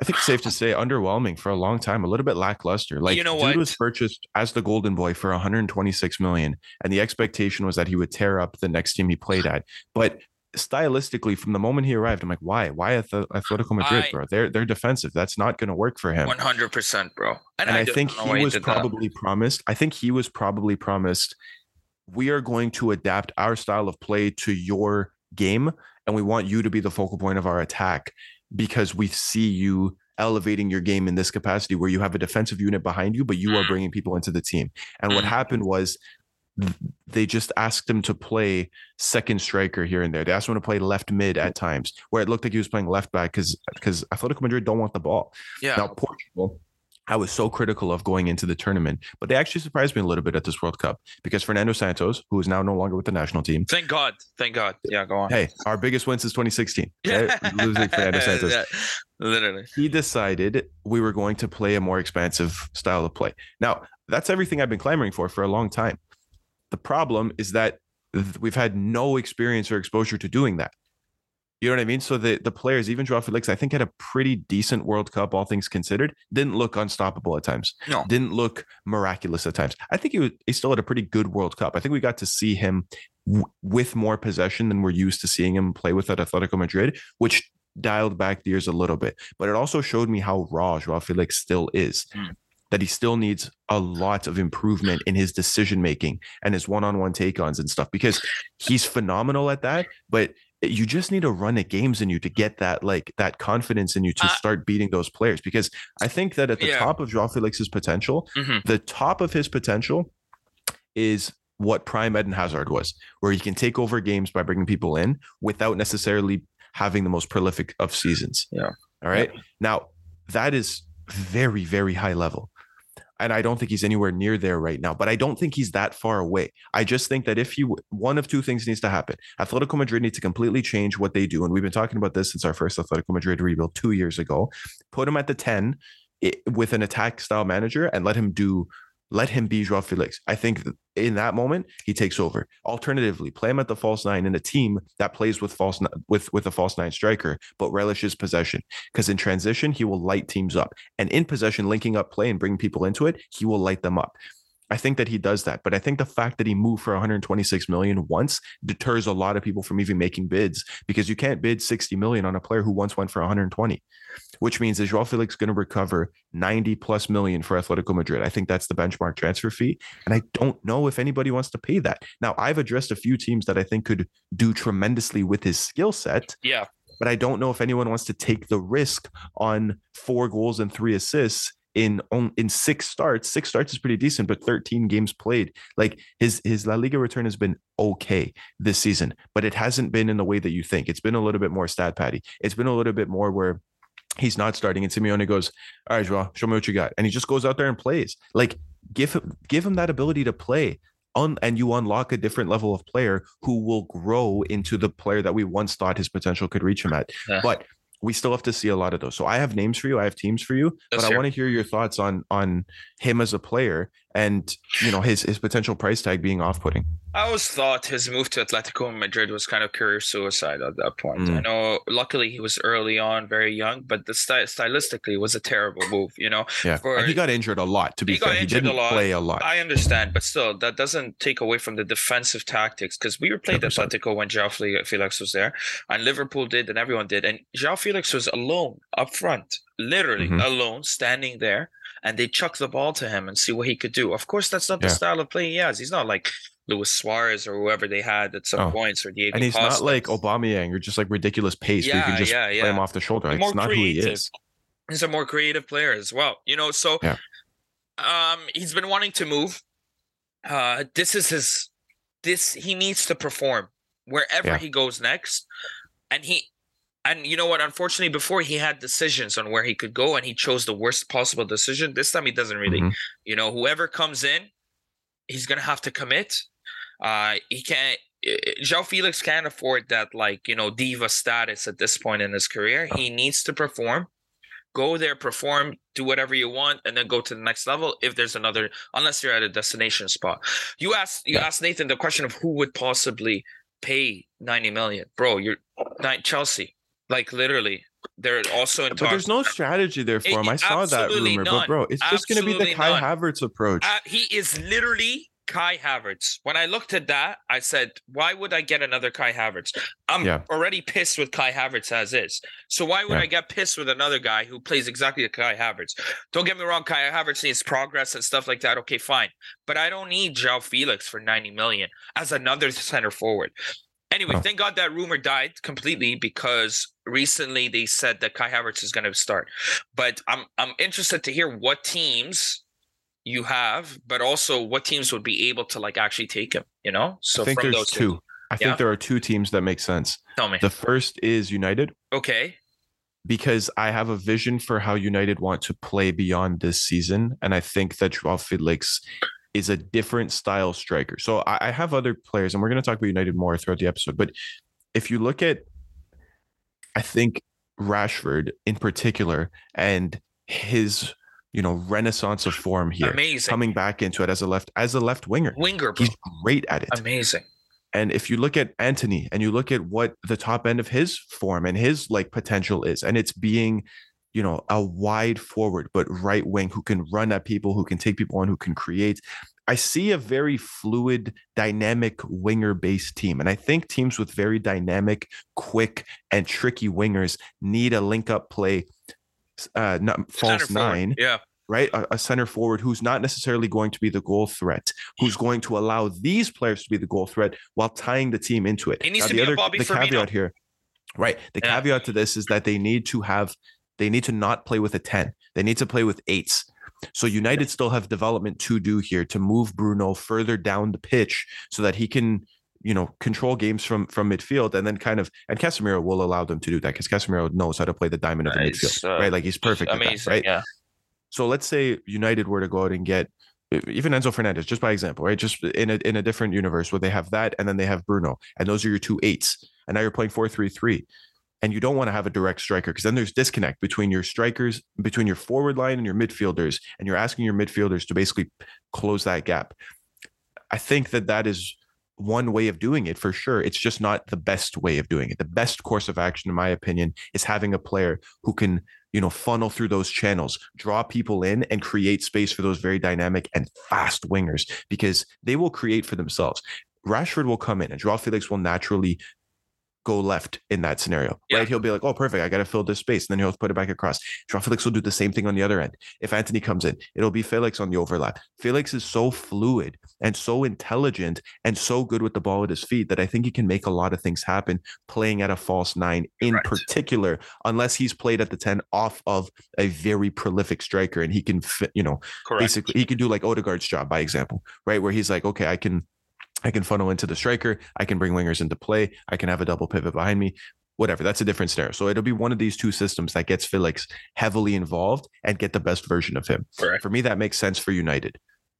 I think, safe to say, underwhelming for a long time. A little bit lackluster. Like You know dude what? was purchased as the Golden Boy for 126 million, and the expectation was that he would tear up the next team he played at. But stylistically, from the moment he arrived, I'm like, why? Why Atletico Madrid, I- bro? They're they're defensive. That's not going to work for him. One hundred percent, bro. And I, don't think he was that. probably promised. I think he was probably promised. We are going to adapt our style of play to your game, and we want you to be the focal point of our attack because we see you elevating your game in this capacity where you have a defensive unit behind you, but you are Mm. bringing people into the team. And what Mm. happened was they just asked him to play second striker here and there. They asked him to play left mid at times, where it looked like he was playing left back because because Atletico Madrid don't want the ball. Yeah. Now, Portugal, I was so critical of going into the tournament, but they actually surprised me a little bit at this World Cup because Fernando Santos, who is now no longer with the national team, Thank God. Thank God. Yeah, go on. hey, our biggest win since 2016, right? losing Fernando Santos. Yeah, Literally. He decided we were going to play a more expansive style of play. Now, that's everything I've been clamoring for for a long time. The problem is that we've had no experience or exposure to doing that. You know what I mean? So the the players, even Joao Felix, I think had a pretty decent World Cup, all things considered. Didn't look unstoppable at times. No. Didn't look miraculous at times. I think he was, he still had a pretty good World Cup. I think we got to see him w- with more possession than we're used to seeing him play with at Atletico Madrid, which dialed back the years a little bit. But it also showed me how raw Joao Felix still is. Mm. That he still needs a lot of improvement in his decision making and his one-on-one take-ons and stuff because he's phenomenal at that. But you just need a run at games in you to get that like that confidence in you to Uh, start beating those players. Because I think that at the Yeah. top of Joao Felix's potential, Mhm. the top of his potential is what prime Eden Hazard was, where he can take over games by bringing people in without necessarily having the most prolific of seasons. Yeah. All right. Now, that is very, very high level. And I don't think he's anywhere near there right now, but I don't think he's that far away. I just think that if you, one of two things needs to happen. Atletico Madrid needs to completely change what they do. And we've been talking about this since our first Atletico Madrid rebuild two years ago. Put him at the 10 i- with an attack style manager and let him do let him be Joao Felix. I think in that moment he takes over. Alternatively, play him at the false nine in a team that plays with false with with a false nine striker, but relishes possession. Because in transition he will light teams up, and in possession, linking up play and bring people into it, he will light them up. I think that he does that, but I think the fact that he moved for 126 million once deters a lot of people from even making bids because you can't bid 60 million on a player who once went for 120 which means is Joao Felix going to recover 90 plus million for Atletico Madrid? I think that's the benchmark transfer fee. And I don't know if anybody wants to pay that. Now, I've addressed a few teams that I think could do tremendously with his skill set, Yeah. but I don't know if anyone wants to take the risk on four goals and three assists in on, in six starts. Six starts is pretty decent, but 13 games played. Like his his La Liga return has been okay this season, but it hasn't been in the way that you think. It's been a little bit more stat patty. It's been a little bit more where he's not starting, and Simeone goes, "All right, Joao, show me what you got," and he just goes out there and plays. Like give him give him that ability to play. Un- and you unlock a different level of player who will grow into the player that we once thought his potential could reach him at. Yeah. But we still have to see a lot of those. So I have names for you, I have teams for you, Let's but I want to hear your thoughts on on him as a player and you know his his potential price tag being off putting. I always thought his move to Atletico Madrid was kind of career suicide at that point. Mm. I know, luckily, he was early on, very young, but the sty- stylistically it was a terrible move. You know, Yeah, For- and he got injured a lot. To be He fair, he didn't lot. play a lot. I understand, but still, that doesn't take away from the defensive tactics because we were playing 100%. Atletico when João Felix was there, and Liverpool did, and everyone did, and João Felix was alone up front, literally Mhm. alone, standing there, and they chuck the ball to him and see what he could do. Of course, that's not the style of play he has. He's not like Luis Suarez or whoever they had at some Oh. points, or Diego and he's Costa. not like Aubameyang or just like ridiculous pace where you can just yeah, play him off the shoulder. Like, it's not who he is. he's a more creative player as well. You know, so Yeah. um he's been wanting to move. Uh this is his this he needs to perform wherever Yeah. he goes next. And he and you know what? Unfortunately, before he had decisions on where he could go and he chose the worst possible decision. This time he doesn't really. Mhm. You know, whoever comes in, he's gonna have to commit. Uh he can't Joao Felix can't afford that like, you know, diva status at this point in his career. He needs to perform go there, perform, do whatever you want, and then go to the next level. If there's another, unless you're at a destination spot, you asked you Yeah. asked Nathan the question of who would possibly pay ninety million, bro. You're Chelsea, like literally. They're also in But talks. there's no strategy there for It- him. I saw that rumor, but bro, it's just going to be the Kai none. Havertz approach. Uh, he is literally Kai Havertz. When I looked at that, I said, "Why would I get another Kai Havertz? I'm Yeah. already pissed with Kai Havertz as is. So why would Yeah. I get pissed with another guy who plays exactly like Kai Havertz? Don't get me wrong, Kai Havertz needs progress and stuff like that. Okay, fine, but I don't need João Felix for 90 million as another center forward." Anyway, No. thank God that rumor died completely because recently they said that Kai Havertz is going to start. But I'm I'm interested to hear what teams you have, but also what teams would be able to like actually take him. You know, so I think there's those two. I Yeah. think there are two teams that make sense. tell me. The first is United okay, because I have a vision for how United want to play beyond this season, and I think that Joao Felix is a different style striker. So I, I have other players, and we're going to talk about United more throughout the episode. But if you look at, I think Rashford in particular and his you know renaissance of form here, amazing coming back into it as a left as a left winger, winger, bro. he's great at it. amazing. And if you look at Antony and you look at what the top end of his form and his like potential is, and it's being, you know, a wide forward, but right wing who can run at people, who can take people on, who can create. I see a very fluid, dynamic winger based team. And I think teams with very dynamic, quick, and tricky wingers need a link up play, uh, not false nine, Yeah, right? A, a center forward who's not necessarily going to be the goal threat, who's going to allow these players to be the goal threat while tying the team into it. He needs Now, to the be a Bobby the Firmino. caveat here, right? The Yeah. caveat to this is that they need to have, they need to not play with a 10. They need to play with eights. So United still have development to do here to move Bruno further down the pitch so that he can, you know, control games from from midfield and then kind of and Casemiro will allow them to do that because Casemiro knows how to play the diamond of the Nice. midfield, Uh, right? Like he's perfect at that, right? Yeah, So let's say United were to go out and get even Enzo Fernandez, just by example, right? Just in a in a different universe where they have that and then they have Bruno, and those are your two eights. And now you're playing four three three, and you don't want to have a direct striker because then there's disconnect between your strikers, between your forward line and your midfielders, and you're asking your midfielders to basically close that gap. I think that that is one way of doing it for sure. It's just not the best way of doing it. The best course of action, in my opinion, is having a player who can, you know, funnel through those channels, draw people in, and create space for those very dynamic and fast wingers because they will create for themselves. Rashford will come in and Joao Felix will naturally go left in that scenario, Yeah. right? He'll be like, oh, perfect. I got to fill this space. And then he'll put it back across. Joao Felix will do the same thing on the other end. If Antony comes in, it'll be Felix on the overlap. Felix is so fluid and so intelligent and so good with the ball at his feet that I think he can make a lot of things happen playing at a false nine in Right. particular, unless he's played at the 10 off of a very prolific striker and he can fit, you know, correct. basically he can do like Odegaard's job by example, right? Where he's like, okay, I can I can funnel into the striker, I can bring wingers into play, I can have a double pivot behind me. whatever. That's a different scenario. So it'll be one of these two systems that gets Felix heavily involved and get the best version of him. Correct. For me, that makes sense for United.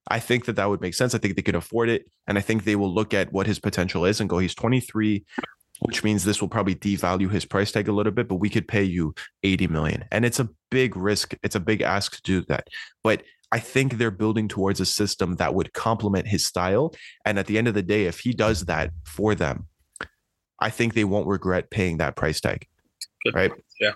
I think that that would make sense. I think they could afford it. And I think they will look at what his potential is and go, he's 23, which means this will probably devalue his price tag a little bit, but we could pay you 80 million. And it's a big risk. It's a big ask to do that. But I think they're building towards a system that would complement his style. And at the end of the day, if he does that for them, I think they won't regret paying that price tag. Good right? Yeah.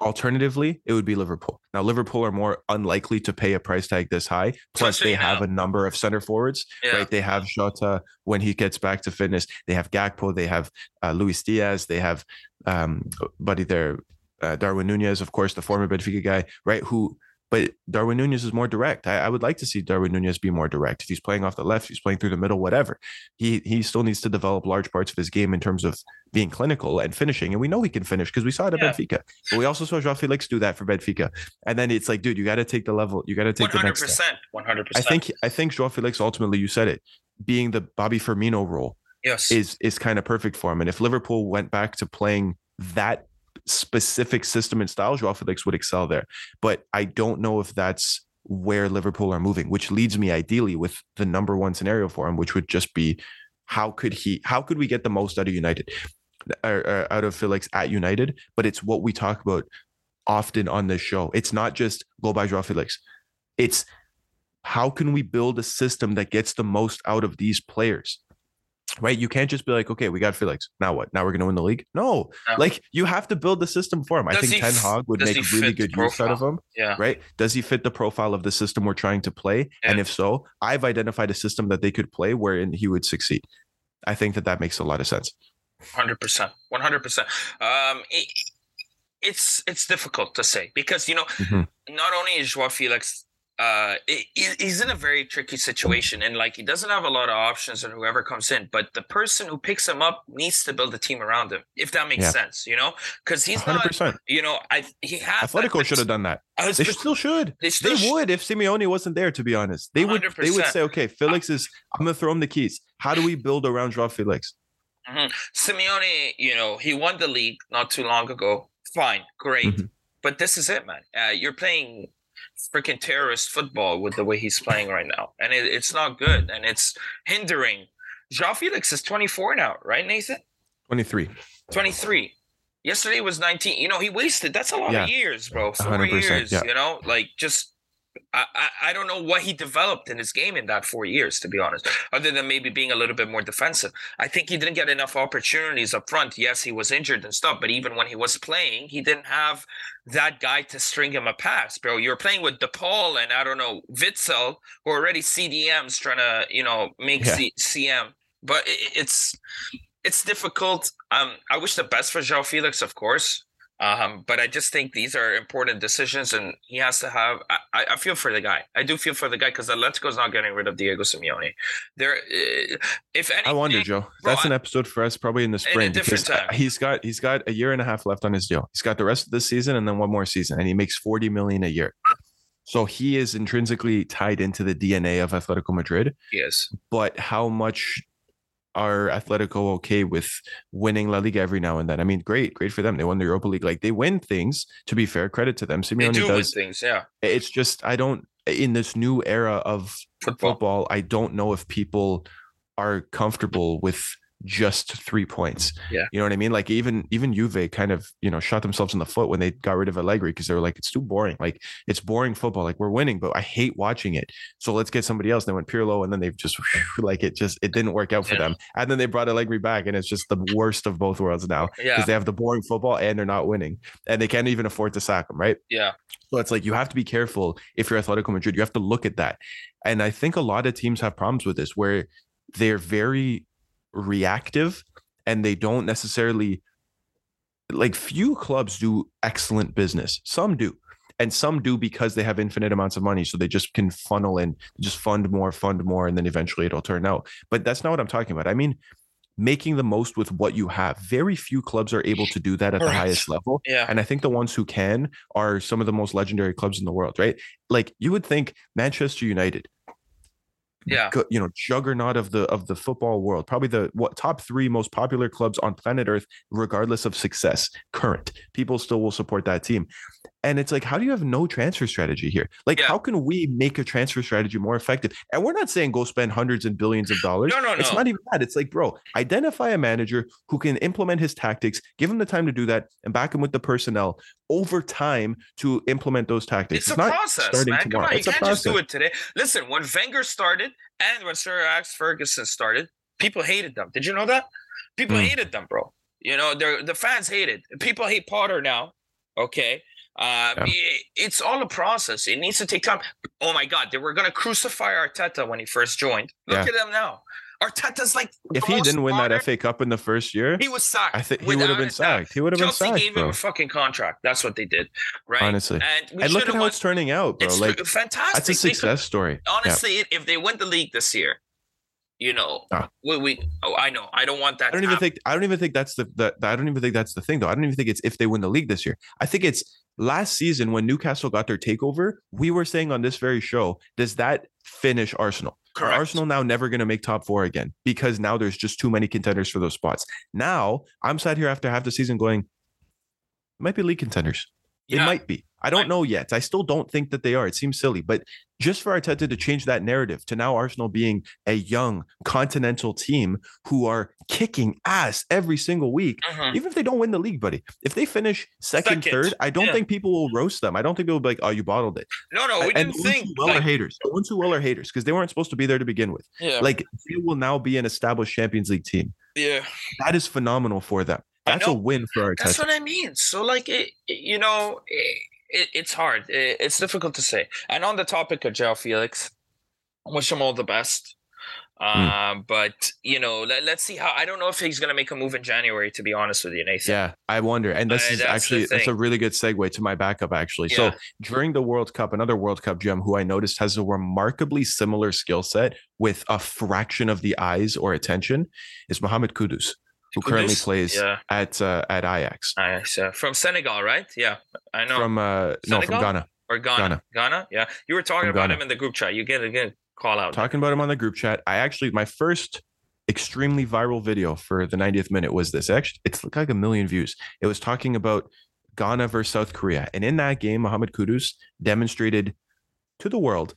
Alternatively, it would be Liverpool. Now, Liverpool are more unlikely to pay a price tag this high. Plus, Especially they have now. a number of center forwards, Yeah. right? They have Jota when he gets back to fitness. They have Gakpo. They have uh, Luis Diaz. They have um, buddy there, uh, Darwin Nunez, of course, the former Benfica guy, right? Who, but Darwin Nunez is more direct. I, I would like to see Darwin Nunez be more direct. If he's playing off the left, he's playing through the middle, whatever. He he still needs to develop large parts of his game in terms of being clinical and finishing. And we know he can finish because we saw it at Yeah. Benfica. But we also saw Joao Felix do that for Benfica. And then it's like, dude, you got to take the level. You got to take One the hundred next step. 100%. One hundred I think I think Joao Felix ultimately, you said it, being the Bobby Firmino role yes. is is kind of perfect for him. And if Liverpool went back to playing that specific system and style, Joao Felix would excel there. But I don't know if that's where Liverpool are moving, which leads me ideally with the number one scenario for him, which would just be how could he how could we get the most out of United or, or out of Felix at United? But it's what we talk about often on this show. It's not just go by Joao Felix. It's how can we build a system that gets the most out of these players? Right? You can't just be like, okay, we got Felix. Now what? Now we're going to win the league? No, No. like you have to build the system for him. I think Ten Hag would make really good use out of him. yeah. Right? Does he fit the profile of the system we're trying to play? And if so, I've identified a system that they could play wherein he would succeed. I think that that makes a lot of sense. Hundred percent, one hundred percent. Um, it, it's it's difficult to say because you know, Mhm. not only is Joao Felix, uh, he- he- he's in a very tricky situation, and like he doesn't have a lot of options, and whoever comes in, but the person who picks him up needs to build a team around him, if that makes Yeah. sense, you know, because he's Hundred not, percent. you know, I he has Atletico should have done that. They still should. they still They would if Simeone wasn't there. To be honest, they would. They would say, "Okay, Felix is. I'm gonna throw him the keys. How do we build around Joao Felix?" Simeone, you know, he won the league not too long ago. Fine, great. Mhm. But this is it, man. Uh, you're playing freaking terrorist football with the way he's playing right now. And it, it's not good. And it's hindering. Joao Felix is 24 now, right, Nathan? Twenty three. 23. Yesterday was 19. You know, he wasted. That's a lot Yeah. of years, bro. Four 100%, years, yeah. you know, like just. I, I, I don't know what he developed in his game in that four years, to be honest, other than maybe being a little bit more defensive. I think he didn't get enough opportunities up front. Yes, he was injured and stuff, but even when he was playing, he didn't have that guy to string him a pass, bro. You're playing with DePaul and I don't know, Witsel, who are already CDMs trying to, you know, make Yeah. C- CM. But it, it's it's difficult. Um, I wish the best for Joao Felix, of course. Um, but I just think these are important decisions, and he has to have. I, I feel for the guy. I do feel for the guy because Atletico's not getting rid of Diego Simeone. There, uh, if anything, I wonder, Joe. bro, That's an episode for us probably in the spring different time. he's got he's got a year and a half left on his deal. He's got the rest of the season and then one more season, and he makes forty million a year. So he is intrinsically tied into the DNA of Atletico Madrid. yes, But how much are Atletico okay with winning La Liga every now and then? I mean, great, great for them. They won the Europa League. Like they win things. To be fair, credit to them. they Simeone do win does. things. Yeah, It's just I don't in this new era of football. football, I don't know if people are comfortable with just three points. Yeah. You know what I mean? Like even even Juve kind of, you know, shot themselves in the foot when they got rid of Allegri because they were like, it's too boring. Like it's boring football. Like we're winning, but I hate watching it. So let's get somebody else. And they went Pirlo and then they've just like it just it didn't work out for Yeah. them. And then they brought Allegri back and it's just the worst of both worlds now. Because Yeah, they have the boring football and they're not winning. And they can't even afford to sack them, right? yeah, So it's like you have to be careful if you're Atletico Madrid. You have to look at that. And I think a lot of teams have problems with this where they're very reactive and they don't necessarily like few clubs do excellent business. Some do. And some do because they have infinite amounts of money. So they just can funnel in, just fund more, fund more, and then eventually it'll turn out. But that's not what I'm talking about. I mean, making the most with what you have. Very few clubs are able to do that at the highest level. yeah. And I think the ones who can are some of the most legendary clubs in the world, right? Like you would think Manchester United Yeah. you know juggernaut of the of the football world, probably the what top three most popular clubs on planet Earth, regardless of success. Current people still will support that team. And it's like, how do you have no transfer strategy here? Like, Yeah. how can we make a transfer strategy more effective? And we're not saying go spend hundreds and billions of dollars. No, no, no. It's not even that. It's like, bro, identify a manager who can implement his tactics, give him the time to do that, and back him with the personnel over time to implement those tactics. It's a not process, starting man. Come on, you It's a can't just do it today. Listen, when Wenger started and when Sir Alex Ferguson started, people hated them. Did you know that? People Mm. hated them, bro. You know, they're the fans hated. People hate Potter now. Okay. Uh, Yeah. i- it's all a process. It needs to take time. Oh my God, they were gonna crucify Arteta when he first joined. Look Yeah. at them now. Arteta's like If he didn't win that FA Cup in the first year, he was sacked. I think he would have been sacked. He would have been Chelsea sacked, gave him a fucking contract. That's what they did, right? Honestly. and And look at how it's turning out, bro. It's Like fantastic. that's a They could- success story. Honestly, if- if they win the league this year, you know, Ah. we, we oh, I know, I don't want that. I don't even happen. think I don't even think that's the, the I don't even think that's the thing though. I don't even think it's if they win the league this year. I think it's last season when Newcastle got their takeover, we were saying on this very show, does that finish Arsenal? Correct. Arsenal now never going to make top four again because now there's just too many contenders for those spots. Now I'm sat here after half the season going, might be league contenders. It might be. I don't know yet. I still don't think that they are. It seems silly, but just for Arteta to change that narrative to now Arsenal being a young continental team who are kicking ass every single week, Mhm. even if they don't win the league, buddy. If they finish second, Second, third, I don't yeah. think people will roast them. I don't think they'll be like, "Oh, you bottled it." No, no, we and didn't think. who will are haters. The ones who will are haters because they weren't supposed to be there to begin with. yeah, Like they will now be an established Champions League team. yeah, That is phenomenal for them. That's a win for our team. that's what I mean. So, like, it, it- you know, it, it, it's hard. It, it's difficult to say. And on the topic of Joao Felix, wish him all the best. Um, but you know, let, let's see how. I don't know if he's gonna make a move in January. To be honest with you, Nathan. Yeah, I wonder. And this Uh, is actually that's a really good segue to my backup, actually. So during the World Cup, another World Cup gem who I noticed has a remarkably similar skill set with a fraction of the eyes or attention is Mohamed Kudus, who currently Kudus? plays Yeah. at uh, at Ajax. Uh, from Senegal, right? Yeah, I know. from uh no from Ghana. or Ghana. Ghana. Ghana. Yeah. You were talking From about Ghana. him in the group chat. You get a good call out. Talking about him on the group chat. I actually my first extremely viral video for the 90th minute was this. Actually, it's like a million views. It was talking about Ghana versus South Korea. And in that game, Mohamed Kudus demonstrated to the world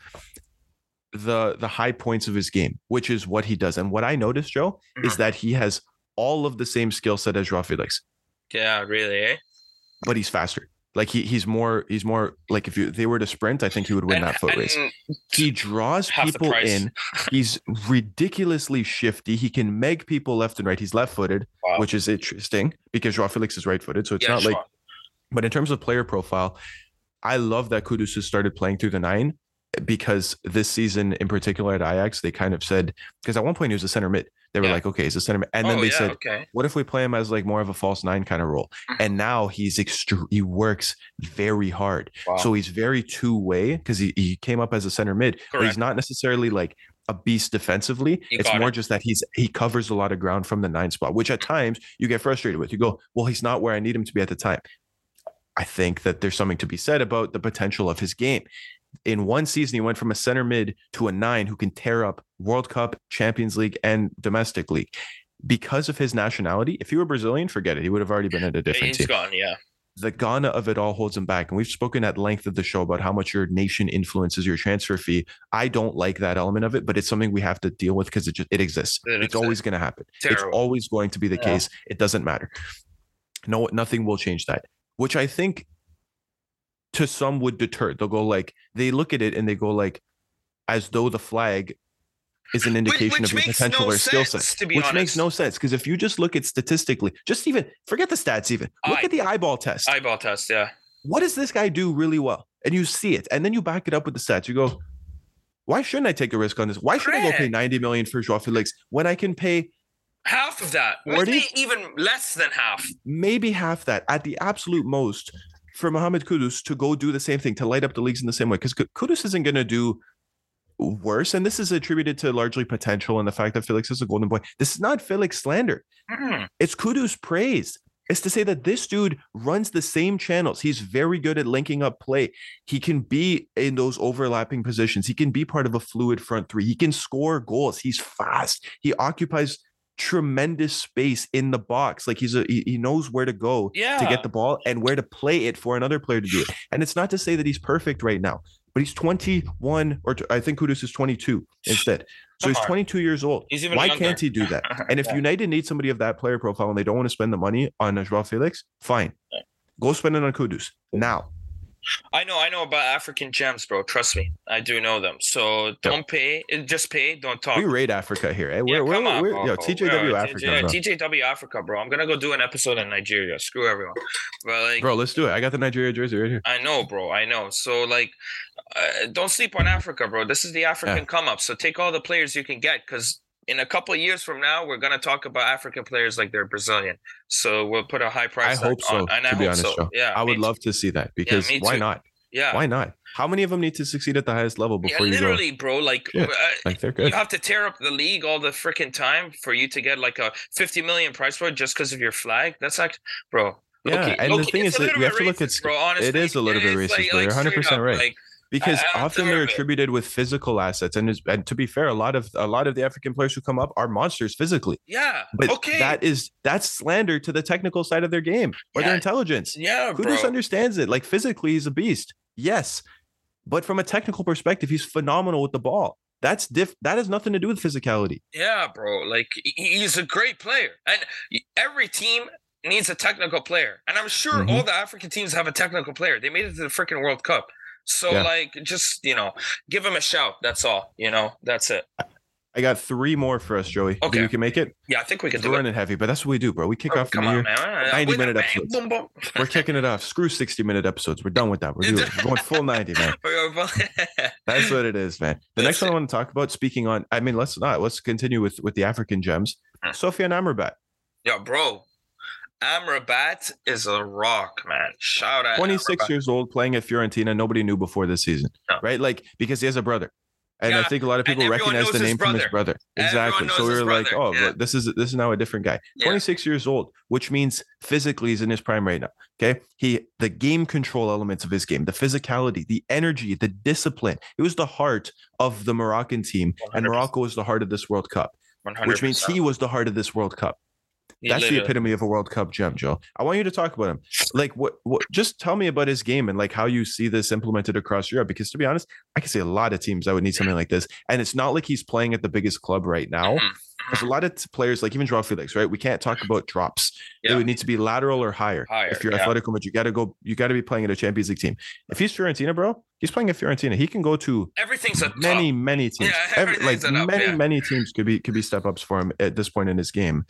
the the high points of his game, which is what he does. And what I noticed, Joe, is Mhm. that he has all of the same skill set as Joao Felix, Yeah, really, eh? but he's faster. Like he he's more he's more like if you they were to sprint, I think he would win And- that foot race. He draws people in. He's ridiculously shifty. He can meg people left and right. He's left footed, Wow. which is interesting because Joao Felix is right footed. So it's Yeah, not like but in terms of player profile, I love that Kudus has started playing through the nine because this season in particular at Ajax, they kind of said because at one point he was a center mid. They were Yeah. like, okay, he's a center mid. And then Oh, they yeah, said, okay. what if we play him as like more of a false nine kind of role? Mhm. And now he's extreme. He works very hard. Wow. So he's very two way because he, he came up as a center mid, but he's not necessarily like a beast defensively. You it's more it. just that he's he covers a lot of ground from the nine spot, which at times you get frustrated with. You go, well, he's not where I need him to be at the time. I think that there's something to be said about the potential of his game. In one season, he went from a center mid to a nine who can tear up World Cup, Champions League, and domestic league. Because of his nationality, if he were Brazilian, forget it. He would have already been at a different He's team gone, yeah. the Ghana of it all holds him back. And we've spoken at length of the show about how much your nation influences your transfer fee. I don't like that element of it, but it's something we have to deal with because it just it exists. It it's always going to happen. It's always going to be the Yeah. case. It doesn't matter. No, nothing will change that. Which I think to some would deter. They'll go like they look at it and they go like as though the flag is an indication which of your potential no or skill set sense, to be which makes no sense because if you just look at statistically, just even forget the stats, even look Eye. at the eyeball test. Eyeball test, yeah. what does this guy do really well? And you see it, and then you back it up with the stats. You go, why shouldn't I take a risk on this? Why should I go pay 90 million for Joao Felix when I can pay Half of that. 40? Maybe even less than half. maybe half that at the absolute most for Mohamed Kudus to go do the same thing, to light up the leagues in the same way? Because Kudus isn't going to do worse. And this is attributed to largely potential and the fact that Felix is a golden boy. This is not Felix slander. Mm, It's Kudus praise. is to say that this dude runs the same channels. He's very good at linking up play. He can be in those overlapping positions. He can be part of a fluid front three. He can score goals. He's fast. He occupies tremendous space in the box. Like he's a he, he knows where to go Yeah. to get the ball and where to play it for another player to do it. And it's not to say that he's perfect right now, but he's 21 or t- I think Kudus is 22 instead. So Come he's on. 22 years old. He's even Why younger. can't he do that? And if Yeah. United needs somebody of that player profile and they don't want to spend the money on Joao Felix, fine. Go spend it on Kudus now. I know, I know about African gems, bro. Trust me, I do know them. So don't pay, just pay. Don't talk. We raid Africa here. eh? Yeah, We're, come we're, on, we're, bro. yo, TJW Yeah, Africa, yeah, bro. TJW Africa, bro. I'm gonna go do an episode in Nigeria. Screw everyone. But like, Bro, let's do it. I got the Nigeria jersey right here. I know, bro. I know. So like, uh, don't sleep on Africa, bro. This is the African Yeah. come up. So take all the players you can get, because in a couple of years from now, we're gonna talk about African players like they're Brazilian. So we'll put a high price. I hope so, on, and I to be hope honest, so. Yeah, I would me love to see that because me why not? Yeah. Why not? How many of them need to succeed at the highest level Yeah, before you go? literally, bro. Like, Yeah, uh, Like they're good. you have to tear up the league all the freaking time for you to get like a 50 million price for just because of your flag. That's like, bro. Yeah, low-key- and the thing is that we have to look at bro. Honestly, it is a little bit racist, like- bro. You're 100% up, right. Like, because often they're attributed with physical assets and, is, and to be fair a lot of a lot of the african players who come up are monsters physically yeah. but okay. that is that's slander to the technical side of their game or their intelligence yeah, bro. Kudus understands it like physically he's a beast yes but from a technical perspective he's phenomenal with the ball that's diff that has nothing to do with physicality Yeah, bro. Like he's a great player, and every team needs a technical player. And I'm sure Mhm. all the African teams have a technical player. They made it to the freaking World Cup. So Yeah. like, just you know, give him a shout. That's all. You know, that's it. i got three more for us joey Okay. you can make it Yeah, I think we can do it. we're running heavy but that's what we do bro we kick Oh, off the come on, year man. 90 With minute episodes. boom, boom. we're kicking it off screw 60 minute episodes we're done with that we're, doing, we're going full 90 man That's what it is, man. The next That's one I want to talk about, speaking on, I mean, let's not, let's continue with with the African gems. Hmm. Sofyan Amrabat, Yo, bro. Amrabat is a rock, man. Shout out. 26 Amrabat. years old, playing at Fiorentina. Nobody knew before this season, No. right? Like, because he has a brother. And I think a lot of people recognize the name from his brother. Exactly. So we were like, oh, yeah. this is this is now a different guy. Yeah. 26 years old, which means physically he's in his prime right now. Okay. He the game control elements of his game, the physicality, the energy, the discipline. It was the heart of the Moroccan team. And 100%. Morocco was the heart of this World Cup. 100%. which means he was the heart of this World Cup. That's the epitome of a World Cup gem, Joe. I want you to talk about him. Like, what? What? Just tell me about his game and like how you see this implemented across Europe. Because to be honest, I can see a lot of teams that would need something like this, and it's not like he's playing at the biggest club right now. Mhm, There's a lot of players, like even Joao Felix, right? We can't talk about drops. Yeah. It would need to be lateral or higher. Higher, if you're yeah. Atletico Madrid, you got to go. You got to be playing at a Champions League team. If he's Fiorentina, bro, he's playing at Fiorentina. He can go to Everything's a many top. many teams Yeah, Every, like up, many yeah. many teams could be could be step ups for him at this point in his game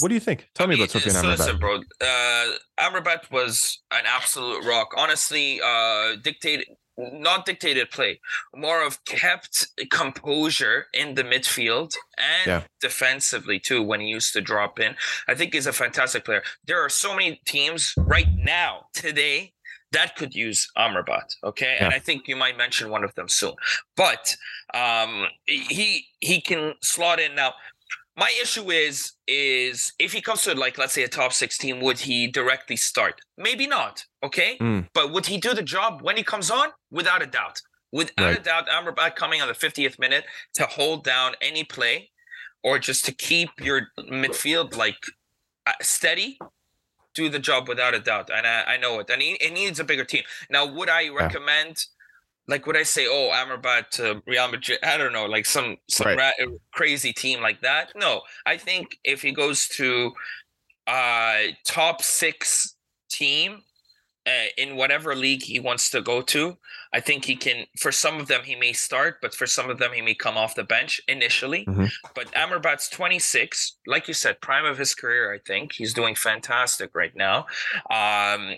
what do you think tell me about I mean, Sofian so listen, Amrabat bro. Uh, Amrabat was an absolute rock. Honestly, uh, dictated, not dictated play, more of kept composure in the midfield and Yeah. defensively too when he used to drop in. I think he's a fantastic player. There are so many teams right now today that could use Amrabat. Okay, and I think you might mention one of them soon. But um, he he can slot in now. My issue is is if he comes to like let's say a top 16 would he directly start? Maybe not. Okay, Mm. but would he do the job when he comes on? Without a doubt. Without a Right. doubt, Amrabat coming on the 50th minute to hold down any play, or just to keep your midfield like uh, steady. Do the job without a doubt, and I, I know it. And he, he needs a bigger team. Now, would I recommend? Like, would I say, oh, Amrabat to Real Madrid? I don't know, like some some Right. ra- crazy team like that. No, I think if he goes to uh top six team uh, in whatever league he wants to go to, I think he can. For some of them, he may start, but for some of them, he may come off the bench initially. Mhm. But Amrabat's 26, like you said, prime of his career. I think he's doing fantastic right now. Um,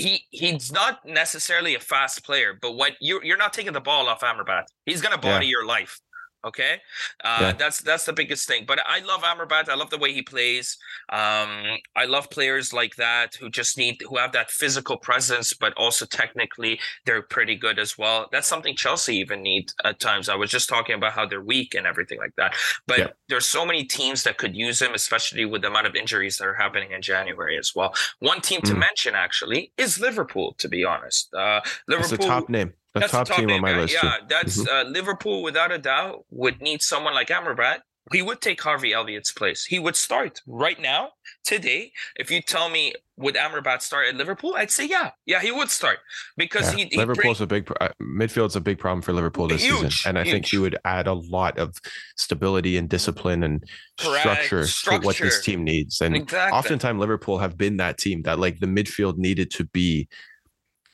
he he's not necessarily a fast player, but what you you're not taking the ball off Amrabat. He's gonna body your life. Okay, uh, yeah. that's that's the biggest thing. But I love Amrabat. I love the way he plays. Um, I love players like that who just need who have that physical presence, but also technically they're pretty good as well. That's something Chelsea even need at times. I was just talking about how they're weak and everything like that. But yeah. there's so many teams that could use him, especially with the amount of injuries that are happening in January as well. One team to mm. mention actually is Liverpool. To be honest, uh, Liverpool. A top name. The top, top, team on my list. Yeah, too. that's mm-hmm. uh, Liverpool without a doubt would need someone like Amrabat. He would take Harvey Elliott's place. He would start right now, today. If you tell me would Amrabat start at Liverpool, I'd say yeah, yeah, he would start because yeah. he, he Liverpool's bring, a big uh, midfield's a big problem for Liverpool this huge, season, and I huge. think he would add a lot of stability and discipline and structure, structure, to what this team needs. And exactly. oftentimes Liverpool have been that team that like the midfield needed to be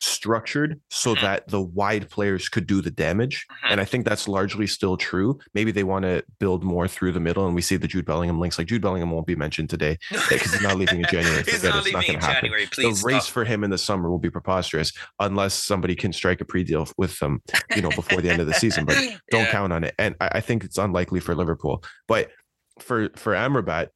structured so mm-hmm. that the wide players could do the damage. Mm-hmm. And I think that's largely still true. Maybe they want to build more through the middle. And we see the Jude Bellingham links. Like Jude Bellingham won't be mentioned today because he's not leaving in January. he's not it's not going to happen. the race for him in the summer will be preposterous unless somebody can strike a pre-deal with them, you know, before the end of the season. But don't yeah. count on it. And I, I think it's unlikely for Liverpool. But for for Amrabat,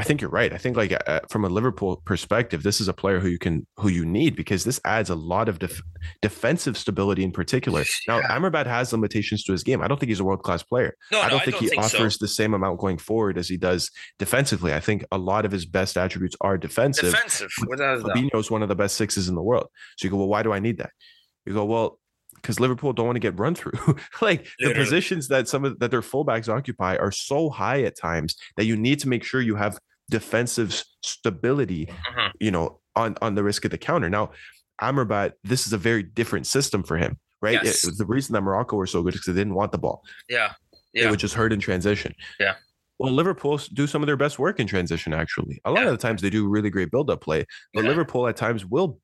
I think you're right. I think like uh, from a Liverpool perspective, this is a player who you can who you need because this adds a lot of def- defensive stability in particular. Now, yeah. Amrabat has limitations to his game. I don't think he's a world class player. No, I don't no, think I don't he think offers so. the same amount going forward as he does defensively. I think a lot of his best attributes are defensive. Defensive, Fabinho is one of the best sixes in the world. So you go, well, why do I need that? You go, well, because Liverpool don't want to get run through. like Literally. the positions that some of that their fullbacks occupy are so high at times that you need to make sure you have defensive stability, mm-hmm. you know, on on the risk of the counter. Now, Amrabat, this is a very different system for him, right? Yes. It, the reason that Morocco were so good is because they didn't want the ball. Yeah. Yeah. It would just hurt in transition. Yeah. Well, Liverpool do some of their best work in transition, actually. A lot yeah. of the times they do really great build up play, but yeah. Liverpool at times will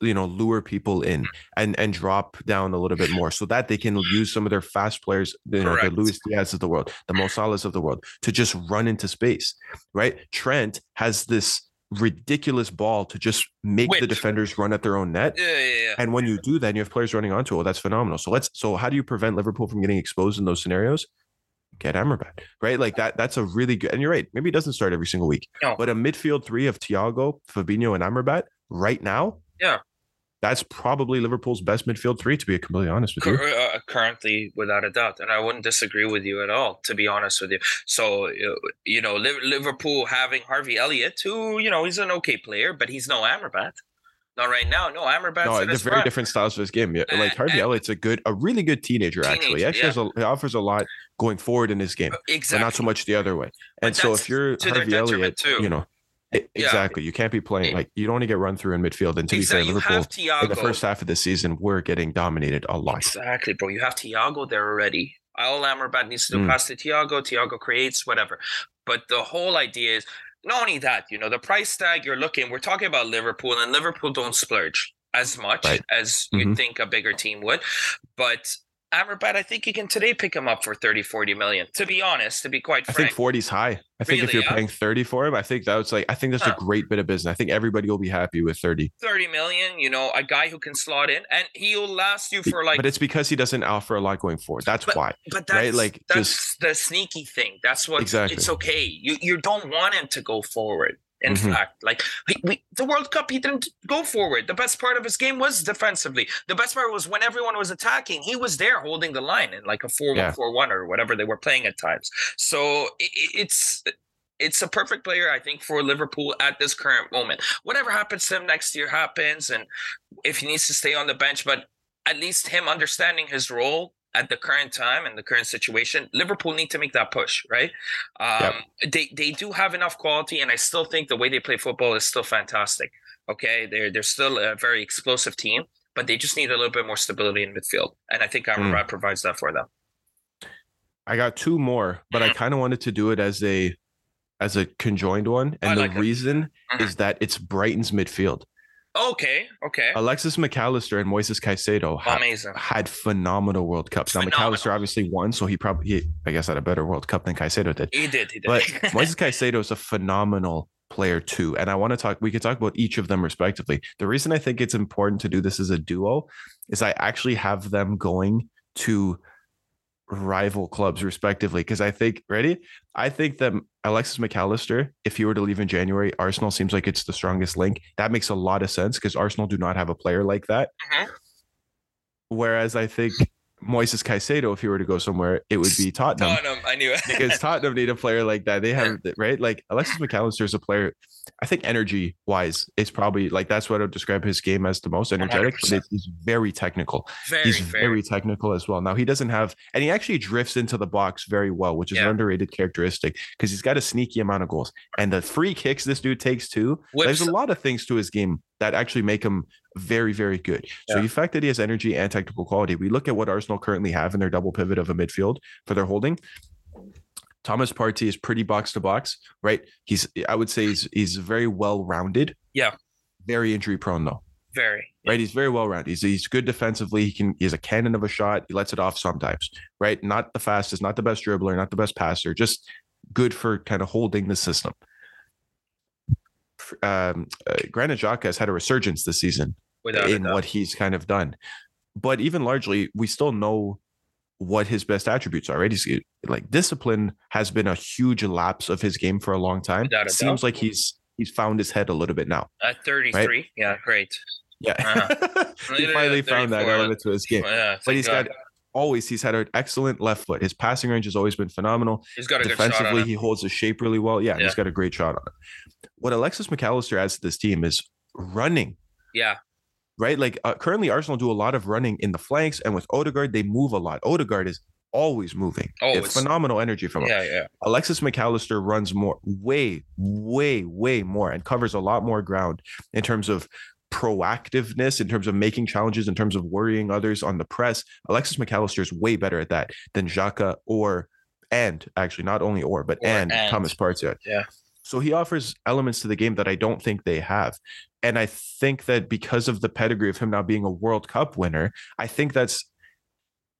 you know lure people in mm. and and drop down a little bit more so that they can use some of their fast players you know Correct. the Luis Diaz of the world the Mo Salahs of the world to just run into space right Trent has this ridiculous ball to just make Whip. the defenders run at their own net yeah, yeah, yeah. and when you do that and you have players running onto it that's phenomenal so let's so how do you prevent Liverpool from getting exposed in those scenarios get Amrabat, right? Like that. That's a really good. And you're right. Maybe he doesn't start every single week, no. but a midfield three of Thiago, Fabinho, and Amrabat right now yeah. That's probably Liverpool's best midfield three, to be completely honest with you. Uh, currently, without a doubt. And I wouldn't disagree with you at all, to be honest with you. So, you know, Liverpool having Harvey Elliott, who, you know, he's an okay player, but he's no Amrabat. Not right now. No, Amrabat. No, they're very different styles of his game. Yeah, like Harvey Elliott's a good, a really good teenager. teenager actually, he actually yeah. a, he offers a lot going forward in his game, exactly. but not so much the other way. And so if you're Harvey Elliott, too. you know, Exactly. Yeah. You can't be playing like you don't want to get run through in midfield. And to exactly. be fair, Liverpool in the first half of the season, we're getting dominated a lot. Exactly, bro. You have Thiago there already. All Amrabat needs to do mm. pass to Thiago. Thiago creates whatever. But the whole idea is not only that, you know, the price tag you're looking, we're talking about Liverpool, and Liverpool don't splurge as much right. as mm-hmm. you'd think a bigger team would. But Amrabat, I think you can today pick him up for 30, 40 million. To be honest, to be quite frank. I think 40 is high. I think really, if you're yeah? paying 30 for him, I think that's like I think that's huh. a great bit of business. I think everybody will be happy with 30. 30 million, you know, a guy who can slot in and he'll last you for like But it's because he doesn't offer a lot going forward. That's but, why. But that's, right? Like that's just, the sneaky thing. That's what exactly. it's okay. You you don't want him to go forward. In mm-hmm. fact, like we, we, the World Cup, he didn't go forward. The best part of his game was defensively. The best part was when everyone was attacking, he was there holding the line in like a 4 1 4 1 or whatever they were playing at times. So it, it's it's a perfect player, I think, for Liverpool at this current moment. Whatever happens to him next year happens, and if he needs to stay on the bench, but at least him understanding his role at the current time and the current situation, Liverpool need to make that push, right? Um, yep. They they do have enough quality, and I still think the way they play football is still fantastic. Okay, they're they're still a very explosive team, but they just need a little bit more stability in midfield, and I think Amrabat mm. provides that for them. I got two more, but I mm-hmm. kind of wanted to do it as a as a conjoined one, and the reason mm-hmm. is that it's Brighton's midfield. Okay, okay. Alexis Mac Allister and Moises Caicedo ha- had phenomenal World Cups. Now Mac Allister obviously won, so he probably, he, I guess, had a better World Cup than Caicedo did. He did, he did. But Moises Caicedo is a phenomenal player too, and I want to talk. We could talk about each of them respectively. The reason I think it's important to do this as a duo is I actually have them going to rival clubs respectively because I think ready? I think that Alexis Mac Allister if he were to leave in January Arsenal seems like it's the strongest link. That makes a lot of sense because Arsenal do not have a player like that. Mhm. whereas I think Moises Caicedo if he were to go somewhere it would be Tottenham Tottenham, I knew it. because Tottenham need a player like that. They have right, like Alexis Mac Allister is a player. I think energy wise, it's probably like that's what I would describe his game as the most energetic. But 100%. it's, he's very technical. very, he's very, very technical as well. Now he doesn't have, and he actually drifts into the box very well, which is an underrated characteristic because he's got a sneaky amount of goals and the free kicks this dude takes too. There's a lot of things to his game that actually make him very, very good. So the fact that he has energy and technical quality, we look at what Arsenal currently have in their double pivot of a midfield for their holding. Thomas Partey is pretty box to box, right? He's I would say he's he's very well rounded. Yeah. Very injury prone though. very. Right. He's very well rounded. He's he's good defensively. He can he's a cannon of a shot. He lets it off sometimes. Right. Not the fastest, not the best dribbler, not the best passer, just good for kind of holding the system. Um, uh, Granit Xhaka has had a resurgence this season Without in what he's kind of done. But even largely, we still know what his best attributes are, right? He's like discipline has been a huge lapse of his game for a long time. Without a Seems like he's he's found his head a little bit now. At 33, yeah, great. Yeah. he finally found that 34, element to his game. Yeah, But he's God. got always he's had an excellent left foot. His passing range has always been phenomenal. he's got a good shot on Defensively, he holds his shape really well. Yeah, and he's Yeah. got a great shot on it. What Alexis Mac Allister adds to this team is running. Yeah, right? Like uh, currently, Arsenal do a lot of running in the flanks, and with Odegaard, they move a lot. Odegaard is always moving. Oh, It's phenomenal energy from him. yeah, yeah. Alexis Mac Allister runs more, way, way, way more, and covers a lot more ground in terms of proactiveness, in terms of making challenges, in terms of worrying others on the press. Alexis Mac Allister is way better at that than Xhaka or and actually not only or but Or and, and. Thomas Partey. Yeah. So he offers elements to the game that I don't think they have. And I think that because of the pedigree of him now being a World Cup winner, I think that's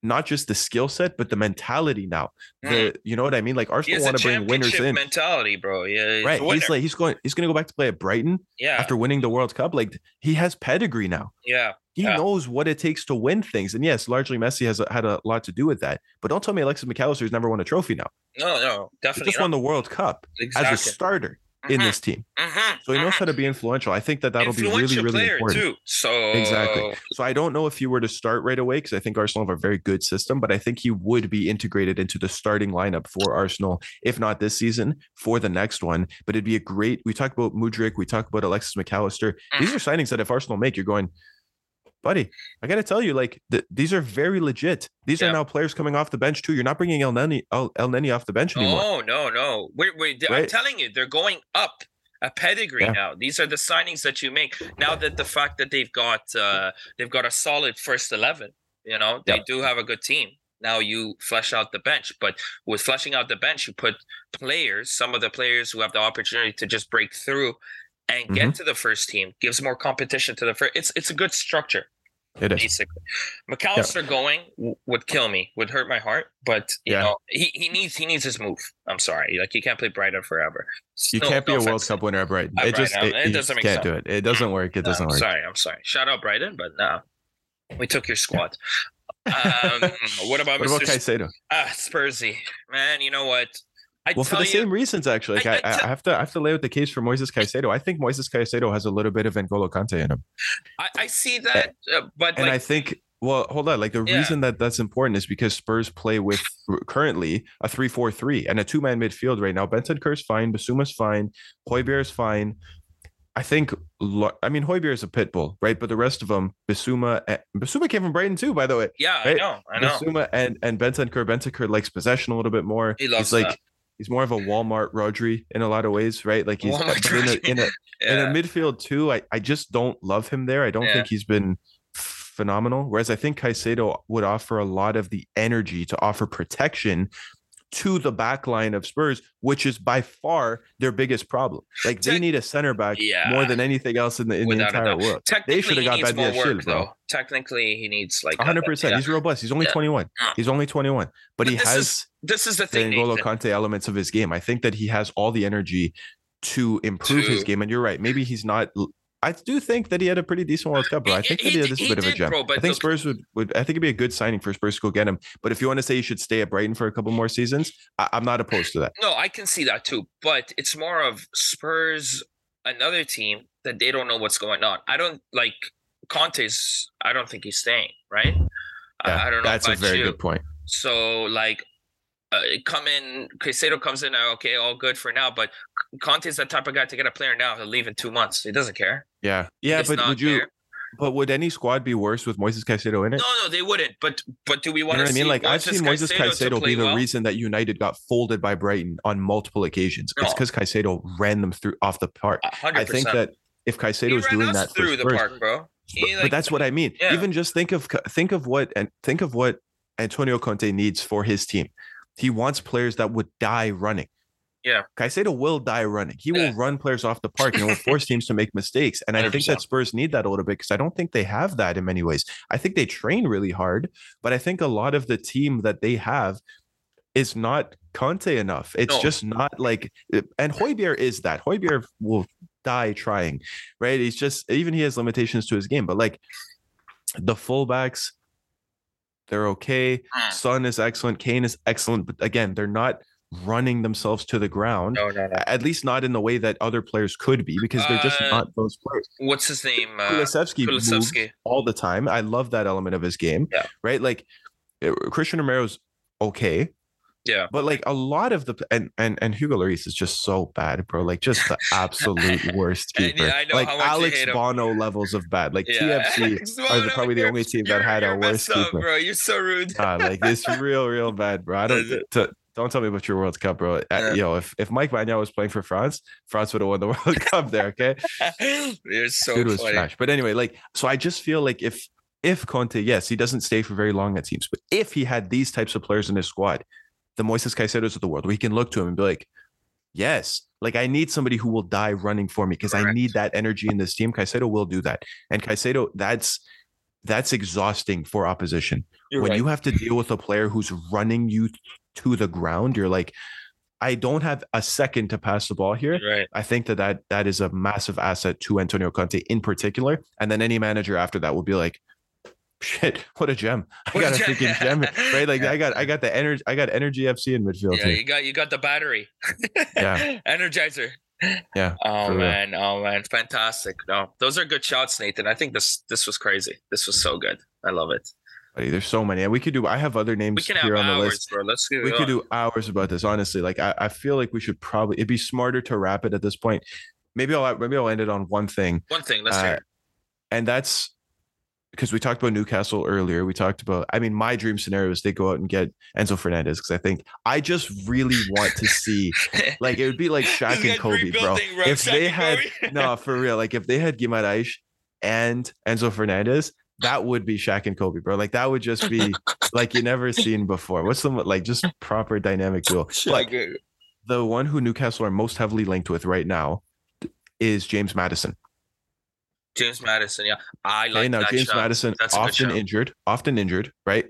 not just the skill set, but the mentality now. Mm. The you know what I mean? Like Arsenal want to bring winners championship in. mentality, bro. Yeah, he's Right. He's like he's going he's gonna go back to play at Brighton yeah, after winning the World Cup. Like he has pedigree now. yeah. He Yeah. knows what it takes to win things. And yes, largely Messi has had a lot to do with that. But don't tell me Alexis Mac Allister's never won a trophy now. No, no, definitely. He just not. won the World Cup exactly. as a starter in Mhm, this team. mhm, So he knows mhm. how to be influential. I think that that'll be really, really important. too. So Exactly. So I don't know if you were to start right away because I think Arsenal have a very good system, but I think he would be integrated into the starting lineup for Arsenal, if not this season, for the next one. But it'd be a great. We talked about Mudryk, we talked about Alexis Mac Allister. These Mm. are signings that if Arsenal make, you're going, buddy. I got to tell you, like th- these are very legit. These Yeah. are now players coming off the bench too. You're not bringing Elneny, El, Elneny off the bench anymore. Oh no, no. Wait, wait. I'm telling you, they're going up a pedigree Yeah. now. These are the signings that you make now that the fact that they've got uh they've got a solid first eleven. You know, they Yep. do have a good team. Now you flesh out the bench, but with fleshing out the bench, you put players, some of the players who have the opportunity to just break through and get Mm-hmm. to the first team, gives more competition to the first. It's it's a good structure It is. basically. Mac Allister going w- would kill me, would hurt my heart. But you Yeah. know, he, he needs he needs his move. I'm sorry, like you can't play Brighton forever. You can't be no a World. Cup winner at Brighton. At It just it, it doesn't make can't sense. do it. It doesn't work. It doesn't work. sorry, I'm sorry. Shout out Brighton, but no, we took your squad. Um, what about What about Mr. Caicedo? Ah, Spursy? Man, you know what? I Well, for the you, same reasons, actually. Like, I- I, I I, have to I have to lay out the case for Moises Caicedo. I think Moises Caicedo has a little bit of N'Golo Kante in him, I, I see that, uh, but and like, I think. Well, hold on. Like the Yeah. reason that that's important is because Spurs play with currently a three-four-three and a two-man midfield right now. Bentancur's fine, Bissouma's fine, Hojbjerg's fine. I think. I mean, Hojbjerg is a pit bull, right? But the rest of them, Bissouma, eh, Bissouma came from Brighton too, by the way. yeah, I right? know, I know. Bissouma and and Bentancur. Bentancur likes possession a little bit more. He loves he's like that. He's more of a Walmart Rodri in a lot of ways, right? Like he's in a, in a Yeah. in a midfield too. I, I just don't love him there. I don't Yeah. think he's been phenomenal. Whereas I think Caicedo would offer a lot of the energy to offer protection to the back line of Spurs, which is by far their biggest problem. Like they need a center back Yeah. more than anything else in the in the Without entire world. Technically, shoulda he got more Badiashile, work, bro. though. Technically, he needs like 100%. yeah. He's robust. He's only Yeah. 21. Uh. He's only 21. But, But he this has is- This is the the thing. N'Golo Nathan. Kante elements of his game. I think that he has all the energy to improve his game. And you're right. Maybe he's not I do think that he had a pretty decent World Cup, bro. I think he that he, did- this is a bit of a did, gem. bro, I think look- Spurs would, would I think it'd be a good signing for Spurs to go get him. But if you want to say he should stay at Brighton for a couple more seasons, I, I'm not opposed to that. No, I can see that too, but it's more of Spurs, another team that they don't know what's going on. I don't like Conte's. I don't think he's staying. Right? Yeah, I, don't know. that's a very you. good point. So like, uh, come in. Caicedo comes in. uh, Okay, all good for now. But Conte's that type of guy to get a player now. He'll leave in two months. He doesn't care. Yeah, yeah. does But would you? care. But would any squad be worse with Moises Caicedo in it? No, no, they wouldn't. But but do we You want know to what I mean? Like I've seen Moises to Caicedo play be the well? reason that United got folded by Brighton on multiple occasions. It's because Caicedo ran them through off the park. A hundred I think that if Caicedo he was doing that for through the Spurs, park, bro. He, but, like, but that's what I mean. yeah. Even just think of think of what and think of what Antonio Conte needs for his team. He wants players that would die running. Yeah. Caicedo will die running. He Yeah. will run players off the park and will force teams to make mistakes. And I think that Spurs need that a little bit because I don't think they have that in many ways. I think they train really hard, but I think a lot of the team that they have is not Conte enough. It's No. just not like and Hojbjerg is that. Hojbjerg will die trying, right? He's just even he has limitations to his game, but like the fullbacks, they're okay. Mm. Son is excellent. Kane is excellent, but again, they're not running themselves to the ground. no, no, no. At least not in the way that other players could be, because they're just Uh, not those players. What's his name? Uh, Kulusevski moves all the time. I love that element of his game. Yeah. Right. Like uh, Christian Romero's okay. Yeah. But like a lot of the and and and Hugo Lloris is just so bad, bro. Like just the absolute worst keeper. yeah, I know like how much you Alex hate him. Bono levels of bad. Like Yeah. TFC are the, probably the only team that had a you're up, keeper. bro. You're so rude. Like it's real, real bad, bro. I don't to, don't tell me about your World Cup, bro. Uh, Yeah. Yo, if if Mike Maignan was playing for France, France would have won the World Cup there. Okay, You're so dude was funny. trash. But anyway, like, so I just feel like if if Conte, yes, he doesn't stay for very long at teams, but if he had these types of players in his squad, the Moises Caicedos of the world, where he can look to him and be like, yes, like I need somebody who will die running for me because I need that energy in this team. Caicedo will do that, and Caicedo, that's that's exhausting for opposition You're when right. you have to deal with a player who's running you to the ground, you're like, I don't have a second to pass the ball here. Right. I think that that, that is a massive asset to Antonio Conte in particular. And then any manager after that will be like, shit, what a gem. I got a freaking gem. Right. Like I got I got the energy, I got energy FC in midfield. Yeah, too. you got you got the battery. Yeah. Energizer. Yeah, Oh real. man. Oh man. Fantastic. No, those are good shots, Nathan. I think this this was crazy. This was so good. I love it. Buddy, there's so many. And we could do I have other names here on the hours, list. bro. Let's We it. could do hours about this, honestly. Like I, I feel like we should probably it'd be smarter to wrap it at this point. Maybe I'll maybe I'll end it on one thing. one thing. Let's Uh, hear. it. and that's because we talked about Newcastle earlier. We talked about, I mean, my dream scenario is they go out and get Enzo Fernandez because I think I just really want to see, like, it would be like Shaq and Kobe, bro. If Shaq they had, no, for real, like, if they had Guimarães and Enzo Fernandez, that would be Shaq and Kobe, bro. Like, that would just be like you never seen before. What's the like just proper dynamic duo? Like the one who Newcastle are most heavily linked with right now is James Maddison. James Maddison. Yeah, I like now that James shot. Maddison That's often injured, often injured, right?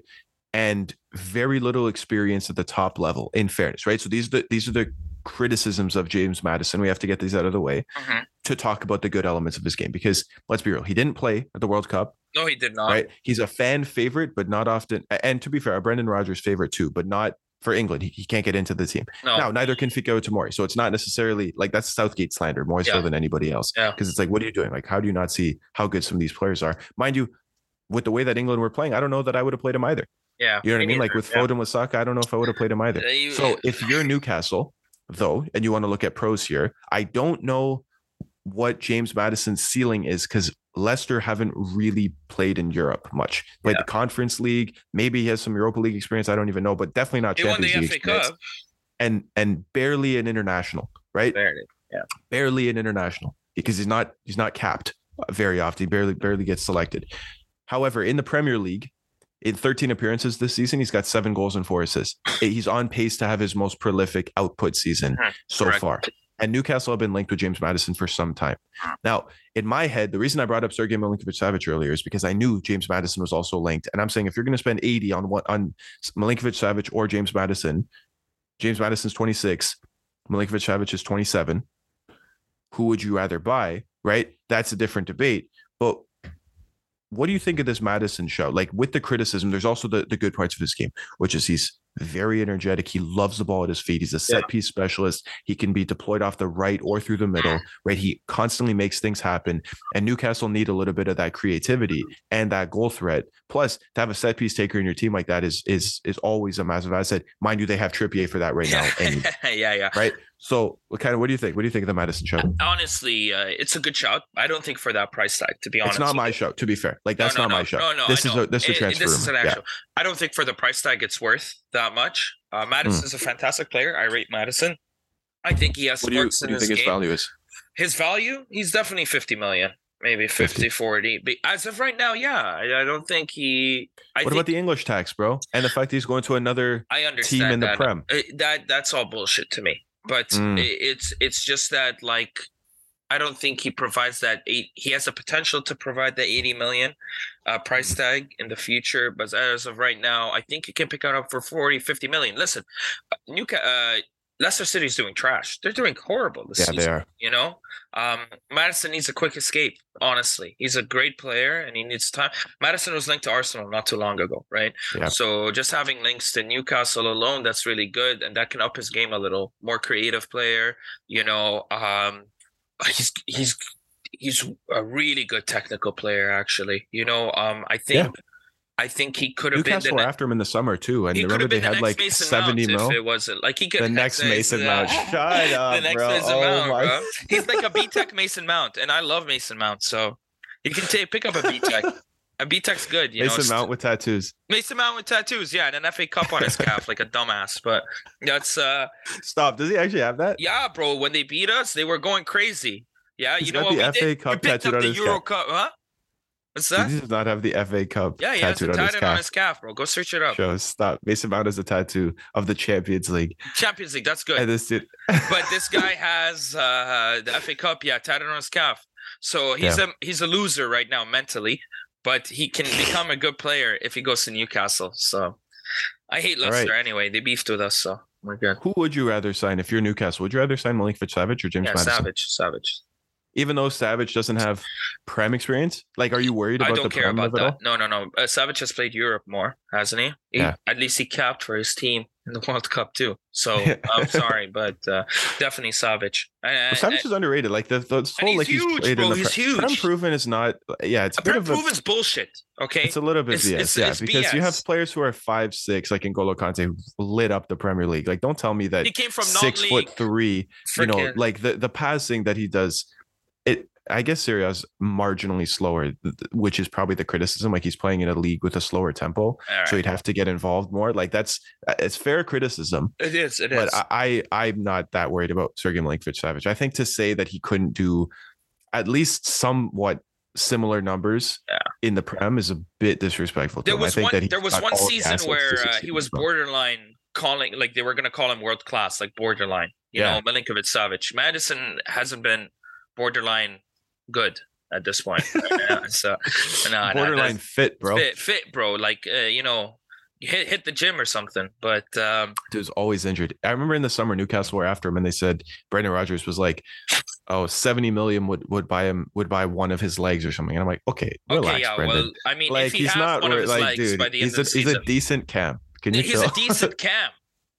And very little experience at the top level, in fairness, right? So these are the these are the criticisms of James Maddison. We have to get these out of the way Mhm. to talk about the good elements of his game because let's be real, he didn't play at the World Cup, No, he did not. right? He's a fan favorite, but not often. And to be fair, a Brendan Rodgers favorite too, but not for England. He, he can't get into the team. No. Now, neither can Fikayo Tomori. So it's not necessarily like that's Southgate slander more so than anybody else. Yeah. Because it's like, what are you doing? Like, how do you not see how good some of these players are? Mind you, with the way that England were playing, I don't know that I would have played him either. Yeah. You know what I me mean? Like with Yeah. Foden with Saka, I don't know if I would have played him either. Uh, So if you're Newcastle, though, and you want to look at pros here, I don't know what James Maddison's ceiling is because Leicester haven't really played in Europe much. Played the Conference League. Maybe he has some Europa League experience. I don't even know, but definitely not he won the Champions League experience. Cup. And and barely an international, right? Barely, yeah. Barely an international because he's not he's not capped very often. He barely barely gets selected. However, in the Premier League, in 13 appearances this season, he's got seven goals and four assists. He's on pace to have his most prolific output season Mhm. so Correct. far. And Newcastle have been linked with James Maddison for some time. Now, in my head, the reason I brought up Sergei Milinkovic Savic earlier is because I knew James Maddison was also linked. And I'm saying if you're going to spend 80 on what on Milinkovic Savic or James Maddison, James Maddison's 26, Milinkovic Savic is 27. Who would you rather buy? right? That's a different debate. But what do you think of this Maddison show? Like with the criticism, there's also the, the good parts of his game, which is he's very energetic. He loves the ball at his feet. He's a set piece specialist. He can be deployed off the right or through the middle, right? He constantly makes things happen. And Newcastle need a little bit of that creativity and that goal threat. Plus, to have a set piece taker in your team like that is is is always a massive asset. Mind you, they have Trippier for that right now. And, yeah, yeah. Right. So, what kind of what do you think? What do you think of the Maddison show? Honestly, uh, it's a good shout. I don't think for that price tag, to be honest. It's not my show, to be fair. Like that's no, no, not no, my show. No, no, this is a this is a transfer. It, this is an actual. Yeah. I don't think for the price tag it's worth that much. Uh, Maddison's mm. a fantastic player. I rate Maddison. I think he has what do you, what do you think his game. value is? His value, he's definitely 50 million, maybe 50, 50. 40. But as of right now, yeah, I, I don't think he. I what think, about the English tax, bro? And the fact he's going to another I understand team in that. the Prem. Uh, that that's all bullshit to me. But mm. it's it's just that like I don't think he provides that eight. He has the potential to provide the 80 million uh, price mm. tag in the future, but as of right now, I think he can pick it up for 40, 50 million. Listen, uh, uh, Leicester City's doing trash. They're doing horrible this yeah, season. They are. You know, um, Maddison needs a quick escape. Honestly, he's a great player and he needs time. Maddison was linked to Arsenal not too long ago, right? Yeah. So just having links to Newcastle alone, that's really good, and that can up his game a little. More creative player. You know, um, he's he's he's a really good technical player. Actually, you know, um, I think. Yeah. I think he could have Newcastle been the, after him in the summer too, and remember they had like Mason seventy Mount mil. If it wasn't like he could the next Mason Mount. Shut up, the next bro. Mason oh Mount, my. bro. He's like a B Tech Mason Mount, and I love Mason Mount, so you can take pick up a B Tech. A B Tech's good. You Mason know, Mount with tattoos. Mason Mount with tattoos, yeah, and an FA Cup on his calf, like a dumbass. But that's uh stop. Does he actually have that? Yeah, bro. When they beat us, they were going crazy. Yeah, He's you know got what the we FA did? Cup we picked tattooed up on the his Euro calf. Cup, huh? What's that? He does not have the FA Cup Yeah, he has tattooed to on his it on calf. his calf, bro. Go search it up. Shows stop. Mason Mount has a tattoo of the Champions League. Champions League, that's good. This but this guy has uh the FA Cup, yeah, tatted on his calf. So he's Yeah. a he's a loser right now mentally, but he can become a good player if he goes to Newcastle. So I hate Leicester right. anyway. They beefed with us, so we're good. who would you rather sign if you're Newcastle? Would you rather sign Milinkovic Savage or James Yeah, Maddison? Savage, Savage. Even though Savage doesn't have Prem experience, like, are you worried I about don't the care about of it all? that. No, no, no. Uh, Savage has played Europe more, hasn't he? he? Yeah. At least he capped for his team in the World Cup too. So I'm sorry, but uh, definitely Savage. Savage is underrated. Like the, the whole he's like he's huge, played bro. in the He's huge. Prem proven is not. Yeah, it's a bit Prem of a proven's bullshit. Okay. It's a little bit It's- BS, it's- yeah, it's because you have players who are five six, like N'Golo Kante, who lit up the Premier League. Like, don't tell me that he came from six foot three, you know, like the the passing that he does. I guess, Serie A is marginally slower, which is probably the criticism. Like he's playing in a league with a slower tempo, right. so he'd have to get involved more. Like that's uh, it's fair criticism, it is. It is. but I, I I'm not that worried about Sergei Milinkovic Savage. I think to say that he couldn't do at least somewhat similar numbers Yeah. in the Prem is a bit disrespectful. There. I was think one. There was one season where uh, he was borderline calling, like they were going to call him world class, like borderline. You Yeah. know, Milinkovic Savage. Maddison hasn't been borderline good at this point. Yeah, so no, no, borderline that's- fit, bro. fit, fit, bro. Like uh, you know, hit hit the gym or something. But um, Dude's always injured. I remember in the summer Newcastle were after him and they said Brendan Rodgers was like, "Oh, 70 million would would buy him would buy one of his legs or something." And I'm like, "Okay, relax, okay, yeah. Brendan." Well, I mean, like if he he's has not one of his like, legs dude. by the end He's a he's a decent cam. Can you he's chill? a decent cam.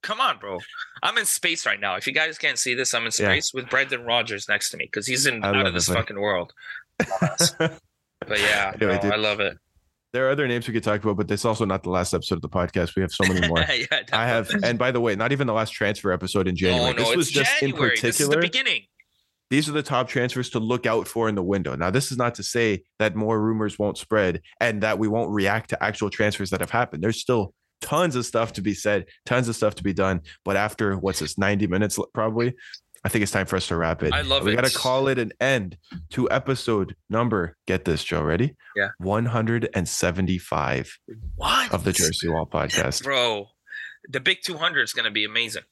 Come on, bro. I'm in space right now. If you guys can't see this, I'm in Yeah. space with Brendan Rodgers next to me because he's in I out of this it, fucking world. But yeah, Anyway, no. I love it. there are other names we could talk about, but this is also not the last episode of the podcast. We have so many more. yeah, I have, and by the way, not even the last transfer episode in January. Oh no, this was just January. in This is the beginning. these are the top transfers to look out for in the window. Now, this is not to say that more rumors won't spread and that we won't react to actual transfers that have happened. There's still tons of stuff to be said, tons of stuff to be done. But after what's this, 90 minutes probably, I think it's time for us to wrap it. I love we it. got to call it an end to episode number. Get this, Joe. Ready? Yeah. 175 What of the Jersey Wall podcast. bro? The big 200 is gonna be amazing.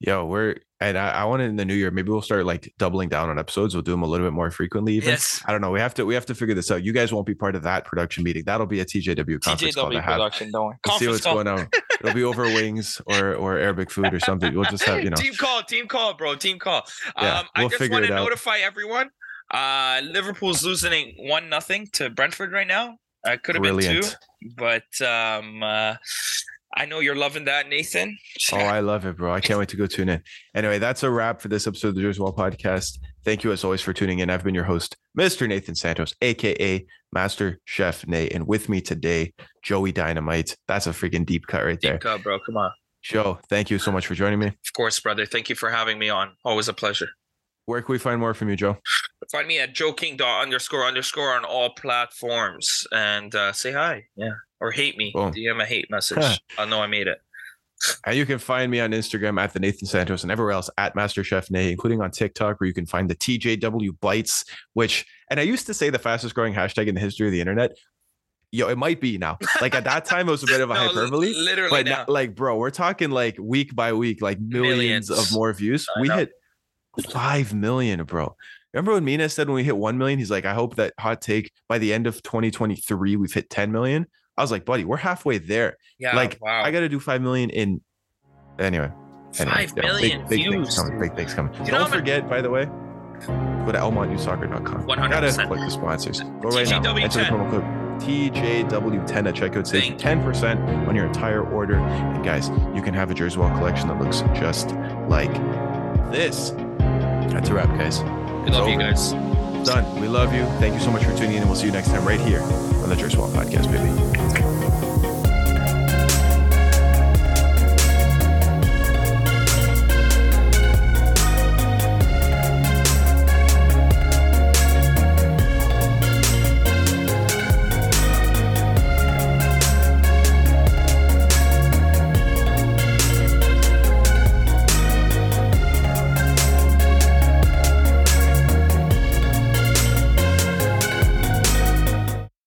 Yo, we're and I, I want it in the new year. Maybe we'll start like doubling down on episodes. We'll do them a little bit more frequently. Even Yes. I don't know. We have to we have to figure this out. You guys won't be part of that production meeting. That'll be a TJW conference call to TJW have. production, don't. We'll see what's call. going on. It'll be over wings or or Arabic food or something. We'll just have you know. team call, team call, bro, team call. Yeah, um, I we'll just figure want to notify everyone. Uh, Liverpool's losing one nothing to Brentford right now. Uh, could have been two, but um, uh, I know you're loving that, Nathan. Oh, I love it, bro. I can't wait to go tune in. Anyway, that's a wrap for this episode of the Jersey Wall podcast. Thank you as always for tuning in. I've been your host, Mr. Nathan Santos, aka Master Chef Nate. And with me today, Joey Dynamite. That's a freaking deep cut right there. Deep cut, bro. Come on. Joe, thank you so much for joining me. Of course, brother. Thank you for having me on. Always a pleasure. Where can we find more from you, Joe? Find me at joking dot underscore underscore on all platforms and uh, say hi. Yeah. Or hate me. Boom. DM a hate message. I'll know I made it. And you can find me on Instagram at the Nathan Santos and everywhere else at Master Chef Nate, including on TikTok, where you can find the TJW Bites, which, and I used to say the fastest growing hashtag in the history of the internet. Yo, it might be now. Like at that time, it was a bit of a No, hyperbole. Literally But now. now, like, bro, we're talking like week by week, like millions, Millions. of more views. I we know. hit five million, bro. Remember when Mina said when we hit one million, he's like, I hope that hot take by the end of 2023, we've hit 10 million. I was like, buddy, we're halfway there. yeah. like, wow. I got to do five million in. Anyway, anyway Five yeah, million big, big things views. coming. Big things coming. You Don't many- forget, by the way, go to elmontnewsoccer.com. 100%. Gotta click the sponsors. Go right now. TJW10. Enter the promo code TJW10 at checkout. Save Thank 10% on your entire order. And guys, you can have a Jersey Wall collection that looks just like this. That's a wrap, guys. We It's love you guys. Done. We love you. Thank you so much for tuning in, and we'll see you next time right here on the Jersey Wall Podcast, baby.